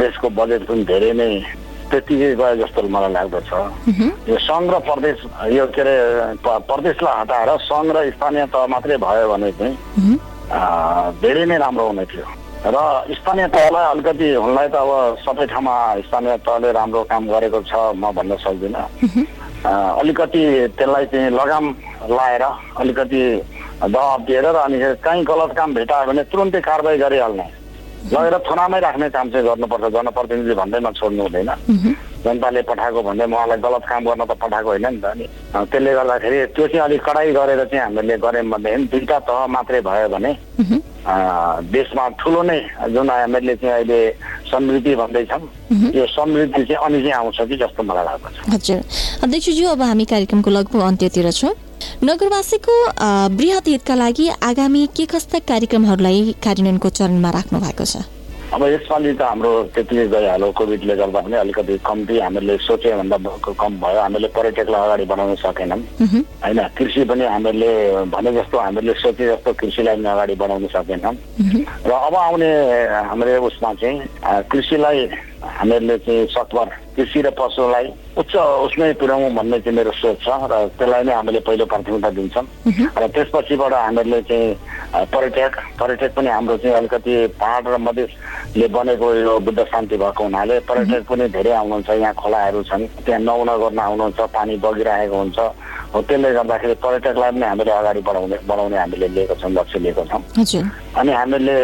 S10: देशको बजेट पनि धेरै नै त्यत्तिकै गयो जस्तो मलाई लाग्दछ यो सङ्घ र प्रदेश यो के अरे प्रदेशलाई हटाएर सङ्घ र स्थानीय तह मात्रै भयो भने चाहिँ धेरै नै राम्रो हुने थियो र स्थानीय तहलाई अलिकति हुनलाई त अब सबै ठाउँमा स्थानीय तहले राम्रो काम गरेको छ म भन्न सक्दिनँ अलिकति त्यसलाई चाहिँ लगाम लाएर अलिकति दबाब दिएर र अनि कहीँ गलत काम भेटायो भने तुरन्तै कारवाही गरिहाल्ने। लगेर थुनामै राख्ने काम चाहिँ गर्नुपर्छ। जनप्रतिनिधि भन्दैमा छोड्नु हुँदैन। जनताले पठाएको भन्दै उहाँलाई गलत काम गर्न त पठाएको होइन नि त अनि। त्यसले गर्दाखेरि त्यो चाहिँ अलिक कडाइ गरेर चाहिँ हामीले गऱ्यौँ भनेदेखि दुईवटा तह मात्रै भयो भने देशमा ठुलो नै जुन हामीले चाहिँ अहिले समृद्धि भन्दैछौँ यो समृद्धि चाहिँ अनि चाहिँ आउँछ कि जस्तो मलाई लाग्दछ।
S7: हजुर। अध्यक्षज्यू अब हामी कार्यक्रमको लगभग अन्त्यतिर छौँ। नगरवासीको वृहत हितका लागि आगामी के कस्ता कार्यक्रमहरूलाई कार्यान्वयनको चरणमा राख्नु भएको छ?
S10: अब यसपालि त हाम्रो त्यति गइहाल्यो कोभिडले गर्दा पनि अलिकति कम्ती हामीले सोचे भन्दा कम भयो। हामीले पर्यटकलाई अगाडि बढाउन सकेनौँ होइन कृषि पनि हामीले भने जस्तो हामीले सोचे जस्तो कृषिलाई पनि अगाडि बढाउन सकेनौँ र अब आउने हाम्रो उसमा चाहिँ कृषिलाई हामीहरूले चाहिँ सकभर कृषि र पशुलाई उच्च उसमै पुर्याउँ भन्ने चाहिँ मेरो सोच छ र त्यसलाई नै हामीले पहिलो प्राथमिकता दिन्छौँ। र त्यसपछिबाट हामीहरूले चाहिँ पर्यटक पर्यटक पनि हाम्रो चाहिँ अलिकति पाहाड र मधेसले बनेको यो बुद्ध शान्ति भएको हुनाले पर्यटक पनि धेरै आउनुहुन्छ यहाँ खोलाहरू छन् त्यहाँ नुहाउन गर्न आउनुहुन्छ पानी बगिरहेको हुन्छ। हो त्यसले गर्दाखेरि पर्यटकलाई पनि हामीले अगाडि बढाउने बढाउने हामीले लिएको छौँ लक्ष्य लिएको छौँ। अनि हामीले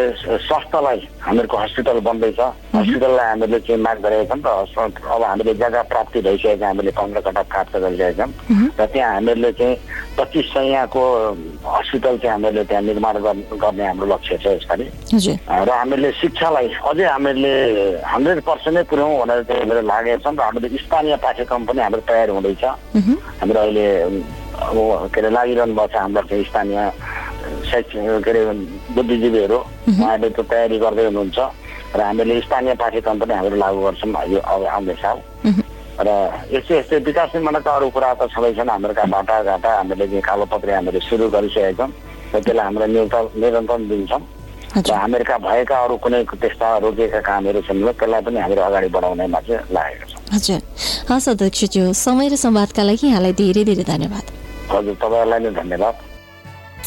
S10: स्वास्थ्यलाई हामीहरूको हस्पिटल बन्दैछ। हस्पिटललाई हामीले चाहिँ माग गरेका छौँ र अब हामीले जग्गा प्राप्ति भइसकेको हामीले पन्ध्र कटा प्राप्त गरिरहेका छौँ। र त्यहाँ हामीहरूले चाहिँ पच्चिस सयको हस्पिटल चाहिँ हामीले त्यहाँ निर्माण गर्- गर्ने हाम्रो लक्ष्य छ यसपालि। र हामीले शिक्षालाई अझै हामीले हन्ड्रेड पर्सेन्टै पुर्याउँ भनेर चाहिँ हामीले लागेका छौँ र हामीले स्थानीय पाठ्यक्रम पनि हाम्रो तयार हुँदैछ। हाम्रो अहिले अब के अरे लागिरहनु भएको छ हाम्रो चाहिँ स्थानीय शैक्षिक के अरे बुद्धिजीवीहरू। उहाँहरूले त्यो तयारी गर्दै हुनुहुन्छ। र हामीले स्थानीय पाठ्यक्रम पनि हाम्रो लागू गर्छौँ यो अब आउने साल र यस्तै यस्तै विकास निर्माणका अरू कुरा त छँदै छन्। हाम्रोका बाटाघाटा हामीले चाहिँ कालोपत्रे हामीले सुरु गरिसकेका छौँ। र त्यसलाई हामीले निरन्तर निरन्तन दिन्छौँ। र हामीहरूका भएका अरू कुनै त्यस्ता रोकिएका कामहरू छन् त्यसलाई पनि हामीले अगाडि बढाउनेमा चाहिँ लागेका छौँ।
S7: हजुर। हस् अध्यक्षज्यू समय र संवादका लागि यहाँलाई धेरै धेरै धन्यवाद।
S10: हजुर तपाईँहरूलाई नै धन्यवाद।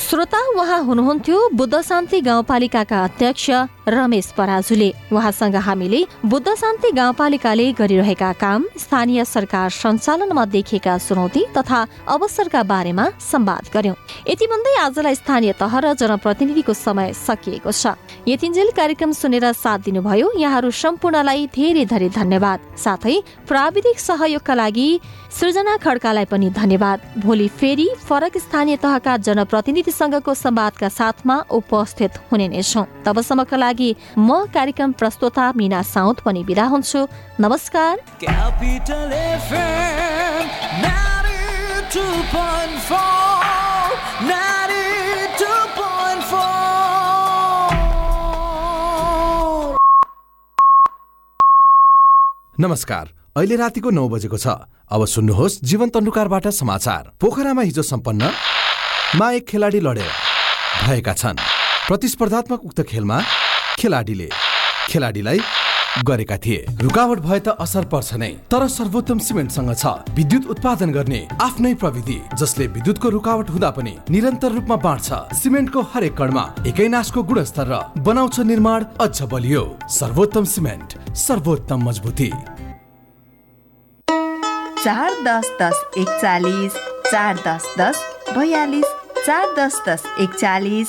S7: श्रोता उहाँ हुनुहुन्थ्यो बुद्ध शान्ति गाउँपालिकाका अध्यक्ष रमेश पराजुले। उहाँसँग हामीले बुद्ध शान्ति गाउँपालिकाले गरिरहेका काम स्थानीय सरकार सञ्चालनमा देखिएका चुनौती तथा अवसरका बारेमा संवाद गर्यौं। यति भन्दै आजलाई स्थानीय तह र जनप्रतिनिधिको समय सकिएको छ। यतिन्जेल कार्यक्रम सुनेर साथ दिनुभयो। यहाँहरू सम्पूर्णलाई धेरै धेरै धन्यवाद। साथै प्राविधिक सहयोगका लागि सृजना खड्कालाई पनि धन्यवाद। भोलि फेरि फरक स्थानीय तहका जनप्रतिनिधिसँगको संवादका साथमा उपस्थित हुने नै छौँ। तबसम्मका म कार्यक्रम प्रस्तोता मिना साउद पनि बिदा हुन्छु। नमस्कार।
S6: Capital FM 92.4 92.4
S11: नमस्कार। अहिले रातिको नौ बजेको छ। अब सुन्नुहोस् जीवन तन्डुकारबाट समाचार। पोखरामा हिजो सम्पन्न मा एक खेलाडी लडेर भएका छन्। प्रतिस्पर्धात्मक उक्त खेलमा खेलाडीले खेलाडीलाई गरेका थिए। रुकावट भए त असर पर्छ नै तर सर्वोत्तम सिमेन्टसँग छ। विद्युत उत्पादन गर्ने आफ्नै प्रविधि जसले विद्युतको रुकावट हुँदा पनि निरन्तर रूपमा बाँड्छ। सिमेन्टको हरेक कणमा एकै नासको गुणस्तर र बनाउँछ निर्माण अझ बलियो। सर्वोत्तम सिमेन्ट सर्वोत्तम मजबुती।
S12: चार दस दस एकचालिस चार दस दस बयालिस चार दस दस एकचालिस।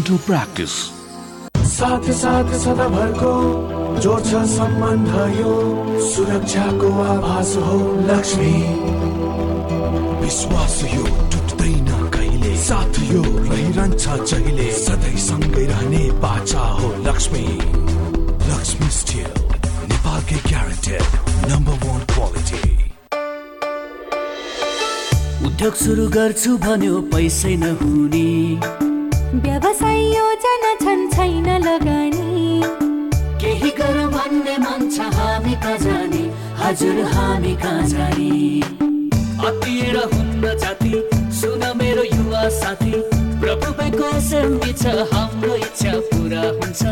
S13: डेन्टल प्र्याक्टिस
S14: साथ साथ सदाभरको जोड्छ सम्बन्ध यो सुरक्षाको आभास हो लक्ष्मी। विश्वास यो टुट्दैन कहिले? साथ यो रहिरहन्छ जहिले? सधैँ सँगै रहने बाचा हो लक्ष्मी। लक्ष्मी स्टिल नेपालकै ग्यारेन्टेड नम्बर वान क्वालिटी
S15: उद्योग सुरु गर्छु भन्यो पैसै नहुने।
S16: व्यवसाय योजना छन् छैन लगानी।
S15: केही गरौँ भन्ने मन छ हामी कहाँ जाने हजुर हामी कहाँ जाने मातिएर हुन्न जाति सुन मेरो युवा साथी। प्रभु भएको एसएमबी छ हाम्रो इच्छा पुरा हुन्छ।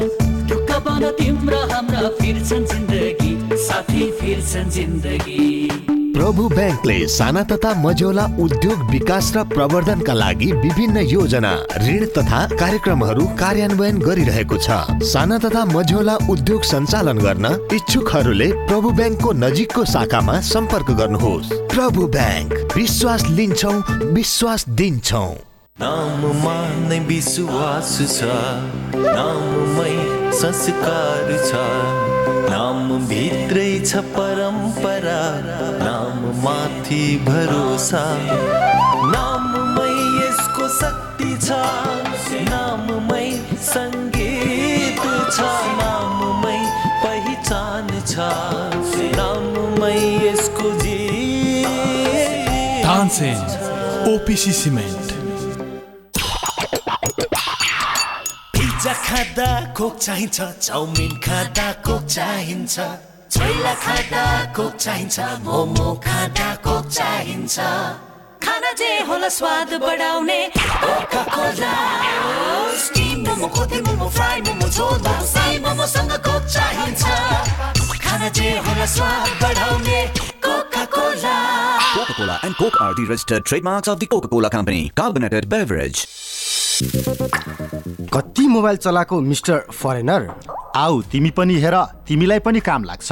S15: ढुक्क बन तिम्रो हाम्रा फिर्छन् जिन्दगी साथी फिर्छन् जिन्दगी।
S17: प्रभु ब्याङ्कले साना तथा मझौला उद्योग विकास र प्रवर्धनका लागि विभिन्न योजना ऋण तथा कार्यक्रमहरू कार्यान्वयन गरिरहेको छ। साना तथा मझौला उद्योग सञ्चालन गर्न इच्छुकहरूले प्रभु ब्याङ्कको नजिकको शाखामा सम्पर्क गर्नुहोस्। प्रभु ब्याङ्क विश्वास लिन्छौ विश्वास दिन्छौ।
S18: नाममा नै विश्वास छ नाममै संस्कार छ। नाम भित्रै छ परम्परा नाम माथि भरोसा। नाममै यसको शक्ति छ नाममै सङ्गीत छ नाममै पहिचान छ नाममै यसको जी
S14: ओपिसी सिमेन्ट।
S15: पिज्जा खाँदा कोक चाहिन्छ चाउमिन खाँदा कोक चाहिन्छ। छोइला खाँदा कोक चाहिन्छ मोमो खाँदा कोक चाहिन्छ। खाना जे होला स्वाद बढाउने
S19: Coca-Cola and Coke are the registered trademarks of the Coca-Cola Company. Carbonated beverage.
S20: कति मोबाइल चलाएको मिस्टर फरेनर?
S21: आऊ तिमी पनि हेर तिमीलाई पनि काम लाग्छ।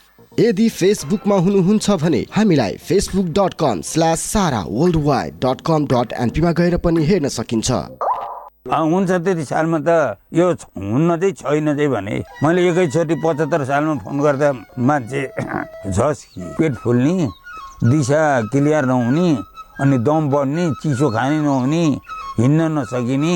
S20: यदि फेसबुकमा हुनुहुन्छ भने हामीलाई Facebook dot com slash Sara world wide dot com dot एनपीमा गएर पनि हेर्न सकिन्छ।
S22: हुन्छ त्यति सालमा त यो हुन्न चाहिँ छैन चाहिँ भने मैले एकैचोटि पचहत्तर सालमा फोन गर्दा मान्छे झस् पेट फुल्ने दिशा क्लियर नहुने अनि दम बढ्ने चिसो खाने नहुने हिँड्न नसकिने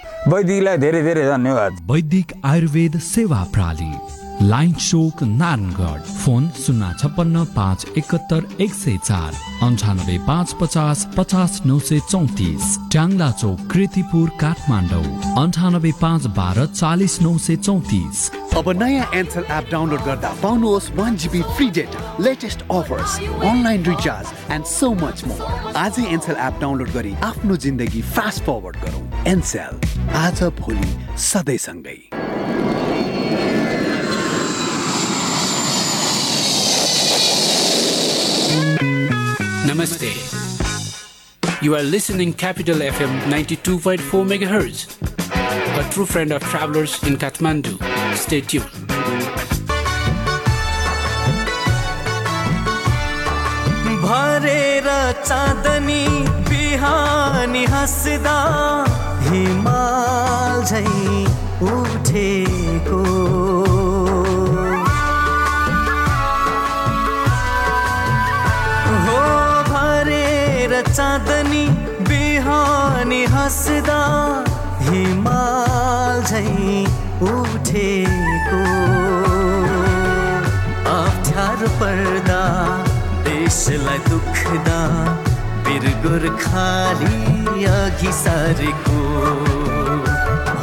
S22: वैदिकलाई धेरै धेरै धन्यवाद।
S1: वैदिक आयुर्वेद सेवा प्रणाली। लाइन चोक नारायणगढ फोन शून्य छप्पन्न पाँच एकहत्तर एक सय चार अन्ठानब्बे पाँच पचास पचास नौ सय चौतिस ट्याङ्ला चोक कृतिपुर काठमाडौँ अन्ठानब्बे पाँच बाह्र चालिस नौ सय चौतिस।
S23: अब नयाँ एन्सल एप डाउनलोड गर्दा पाउनुहोस् one GB free data latest offers online recharge and so much more आजै एन्सल एप डाउनलोड गरी आफ्नो जिन्दगी फास्ट फरवर्ड गरौँ। एनसेल आज भोलि सधैँसँगै।
S24: Namaste. You are listening Capital FM 92.4 MHz, a true friend of travelers in Kathmandu. Stay tuned.
S18: भरेर चाँदनी बिहानी हाँस्दा हिमाल झै उठेको चाँदनी बिहानी हाँस्दा हिमाल झै उठेको। अप्ठ्यारो पर्दा देशलाई दुख्दा वीर गोर्खाली अघि सारेको।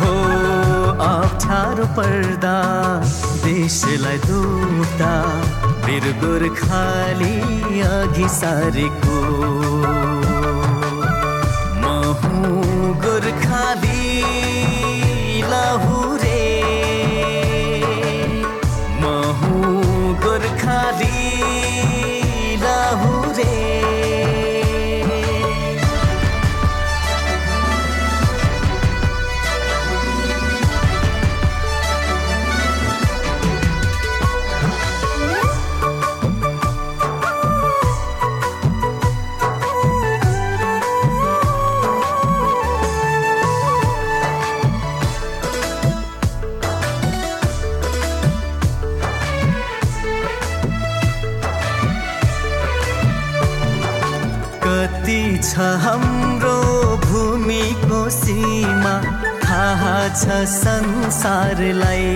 S18: हो अप्ठ्यारो पर्दा देशलाई दुख्दा वीर गोर्खाली अघि सारेको। छ संसारलाई।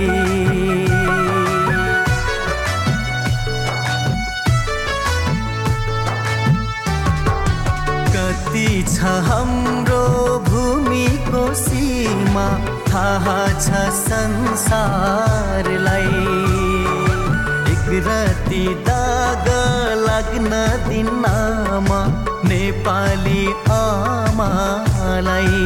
S18: कति छ हाम्रो भूमिको सीमा थाहा छ संसारलाई। राति दाग लाग्न दिनमा नेपाली आमालाई।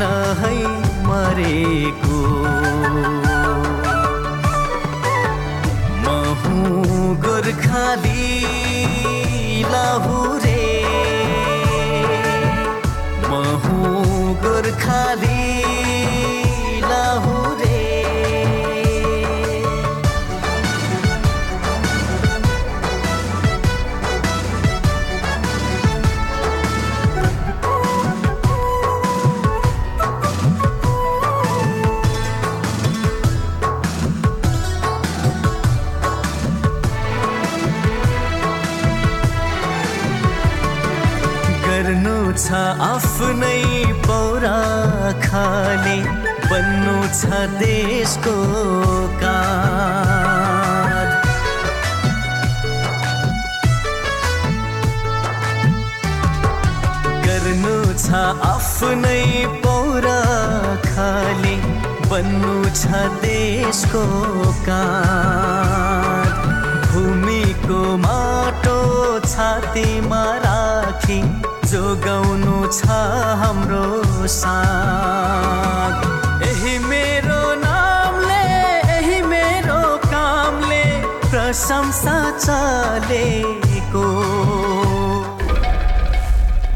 S18: छैन है मरेको म हुँ गोर्खाली छ आफ्नै पौरा खाले बन्नु छ देशको काँध गर्नु छ आफ्नै पौरा खाले बन्नु छ देशको काँध भूमिको माटो छातीमा राखी जोगाउनु छ हाम्रो साथ। यही मेरो नामले यही मेरो कामले प्रशंसा चलेको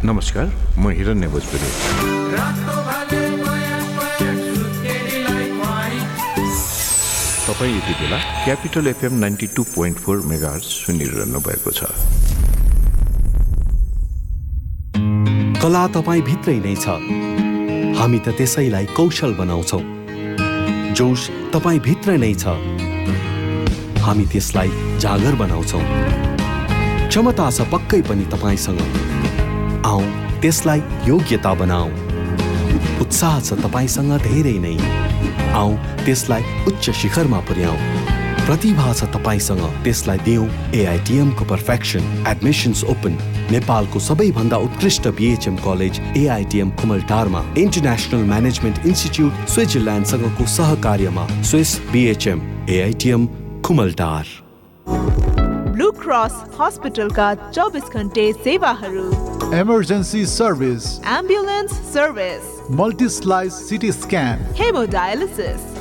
S25: नमस्कार म हिरण्य भोजपुरी। तपाईँ यति बेला Capital FM ninety two point four mega सुनिरहनु भएको छ।
S23: कला तपाईँ भित्रै नै छ। हामी त त्यसैलाई कौशल बनाउँछौ। जोस तपाईँ भित्र नै छ। हामी त्यसलाई जागर बनाउँछौ। क्षमता छ पक्कै पनि तपाईँसँग। आऊ त्यसलाई योग्यता बनाऊ उत्साह छ तपाईँसँग धेरै नै। आऊ त्यसलाई उच्च शिखरमा पुर्याऊ प्रतिभा छ तपाईँसँग त्यसलाई देऊ एआइटिएमको पर्फेक्सन एडमिसन्स ओपन नेपालको सबैभन्दा उत्कृष्ट बिएचएम कलेज एआइटिएम कुमलटारमा इन्टरनेसनल म्यानेजमेन्ट इन्स्टिच्युट स्विजरल्यान्डसँगको सहकार्यमा Swiss BHM AITM Kumaltar
S26: Blue Cross हस्पिटलका चौबिस घन्टे सेवाहरू।
S27: Emergency service
S26: ambulance service
S27: multislice CT scan
S26: haemodialysis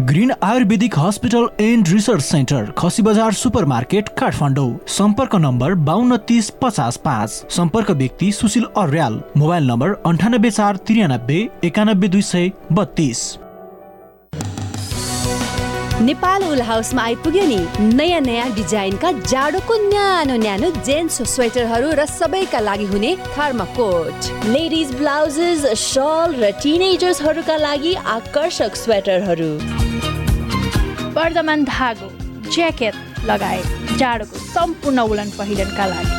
S28: Green Ayurvedic Hospital and Research Centre खसी बजार सुपर मार्केट काठमाडौँ। सम्पर्क नम्बर बाहन्न तिस पचास पाँच। सम्पर्क व्यक्ति सुशील अर्याल। मोबाइल नम्बर अन्ठानब्बे चार त्रियानब्बे एकानब्बे दुई सय बत्तिस।
S29: नेपाल उल हाउसमा आइपुग्यो नि। नयाँ नयाँ डिजाइनका जाडोको न्यानो न्यानो जेन्ट्स स्वेटरहरू र सबैका लागि हुने थर्माकोट लेडिज ब्लाउजेस सल र टिनेजर्सहरूका लागि आकर्षक स्वेटरहरू।
S30: वर्धमान धागो ज्याकेट लगायत जाडोको सम्पूर्ण उलन पहिरनका लागि।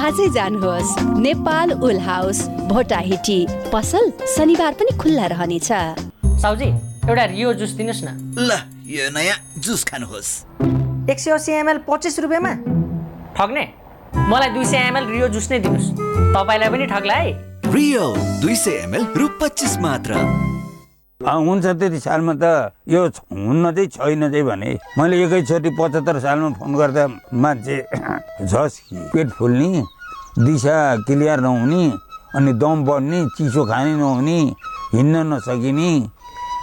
S29: आजै जानुहोस् नेपाल उल हाउस भोटाहिटी। पसल शनिबार पनि खुल्ला रहनेछ।
S31: साउजी एउटा रियो जुस दिनुहोस् न।
S19: ल यो नयाँ जुस खानुहोस्।
S31: एक सय असी एमएल पच्चिस रुपियाँमा? ठग्ने? मलाई दुई सय एमएल रियो जुस नै दिनुहोस्। तपाईँलाई पनि ठग्ला है।
S19: रियल दुई सय एमएल रु पच्चिस मात्र।
S22: हुन्छ त्यति सालमा त यो हुन्न चाहिँ छैन चाहिँ भने मैले एकैचोटि पचहत्तर सालमा फोन गर्दा मान्छे झस् पेट फुल्ने दिशा क्लियर नहुने अनि दम बढ्ने चिसो खाने नहुने हिँड्न नसकिने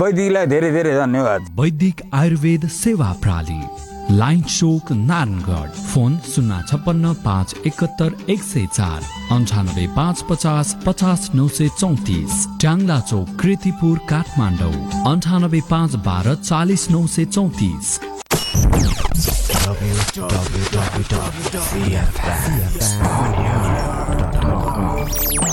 S22: वैदिकलाई धेरै धेरै धन्यवाद।
S1: वैदिक आयुर्वेद सेवा प्रणाली लाइन चोक नारायणगढ फोन शून्य छप्पन्न पाँच एकहत्तर एक सय चार अन्ठानब्बे पाँच पचास पचास नौ सय चौतिस ट्याङ्ला चौक कृतिपुर काठमाडौँ अन्ठानब्बे पाँच बाह्र चालिस नौ सय चौतिस।
S18: कहाँ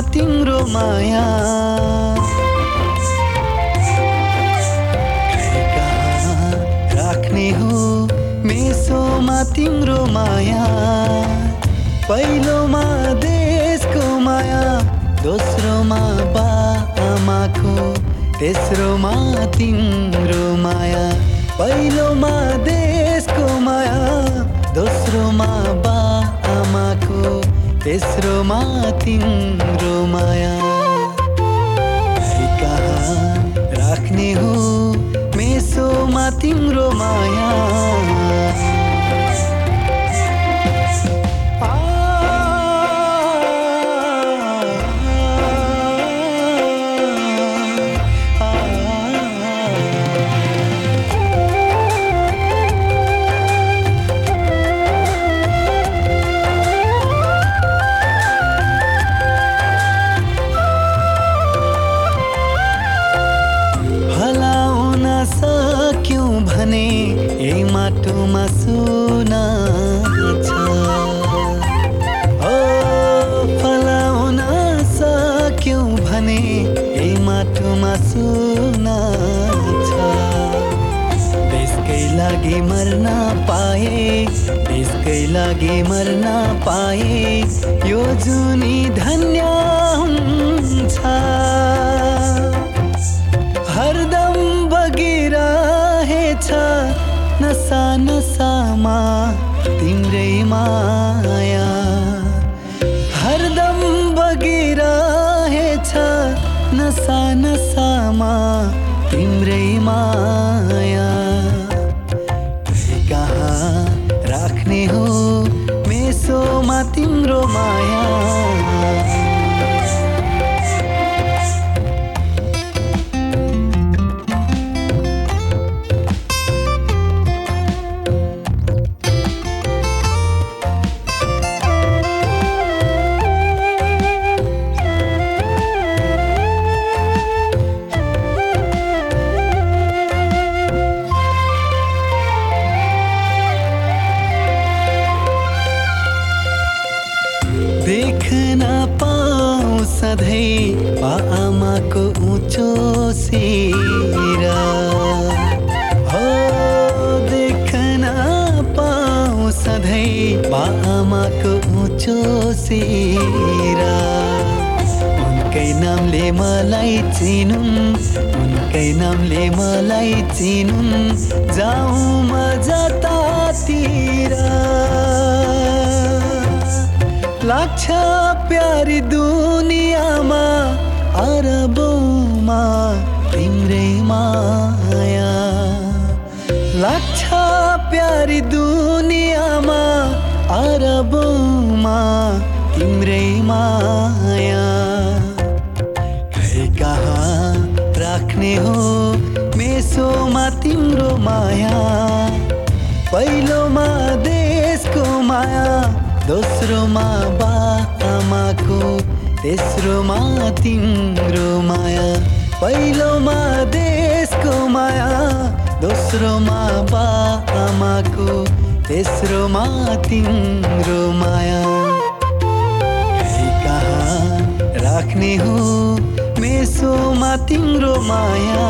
S18: तिम्रो माया। राख्ने हो मेसोमा तिम्रो माया। पहिलोमा देशको माया दोस्रोमा बा आमाको तेस्रोमा तिम्रो माया। पहिलोमा देशको माया दोस्रोमा बा आमाको तेस्रोमा तिम्रो माया। खै कहाँ राख्ने हो मेसोमा तिम्रो माया। लागि मरना पाए। यो जुनी धन्य तेस्रोमा तिम्रो माया पहिलोमा देशको माया दोस्रोमा बा आमाको तेस्रोमा तिम्रो माया। कहाँ राख्ने हो मेसोमा तिम्रो माया?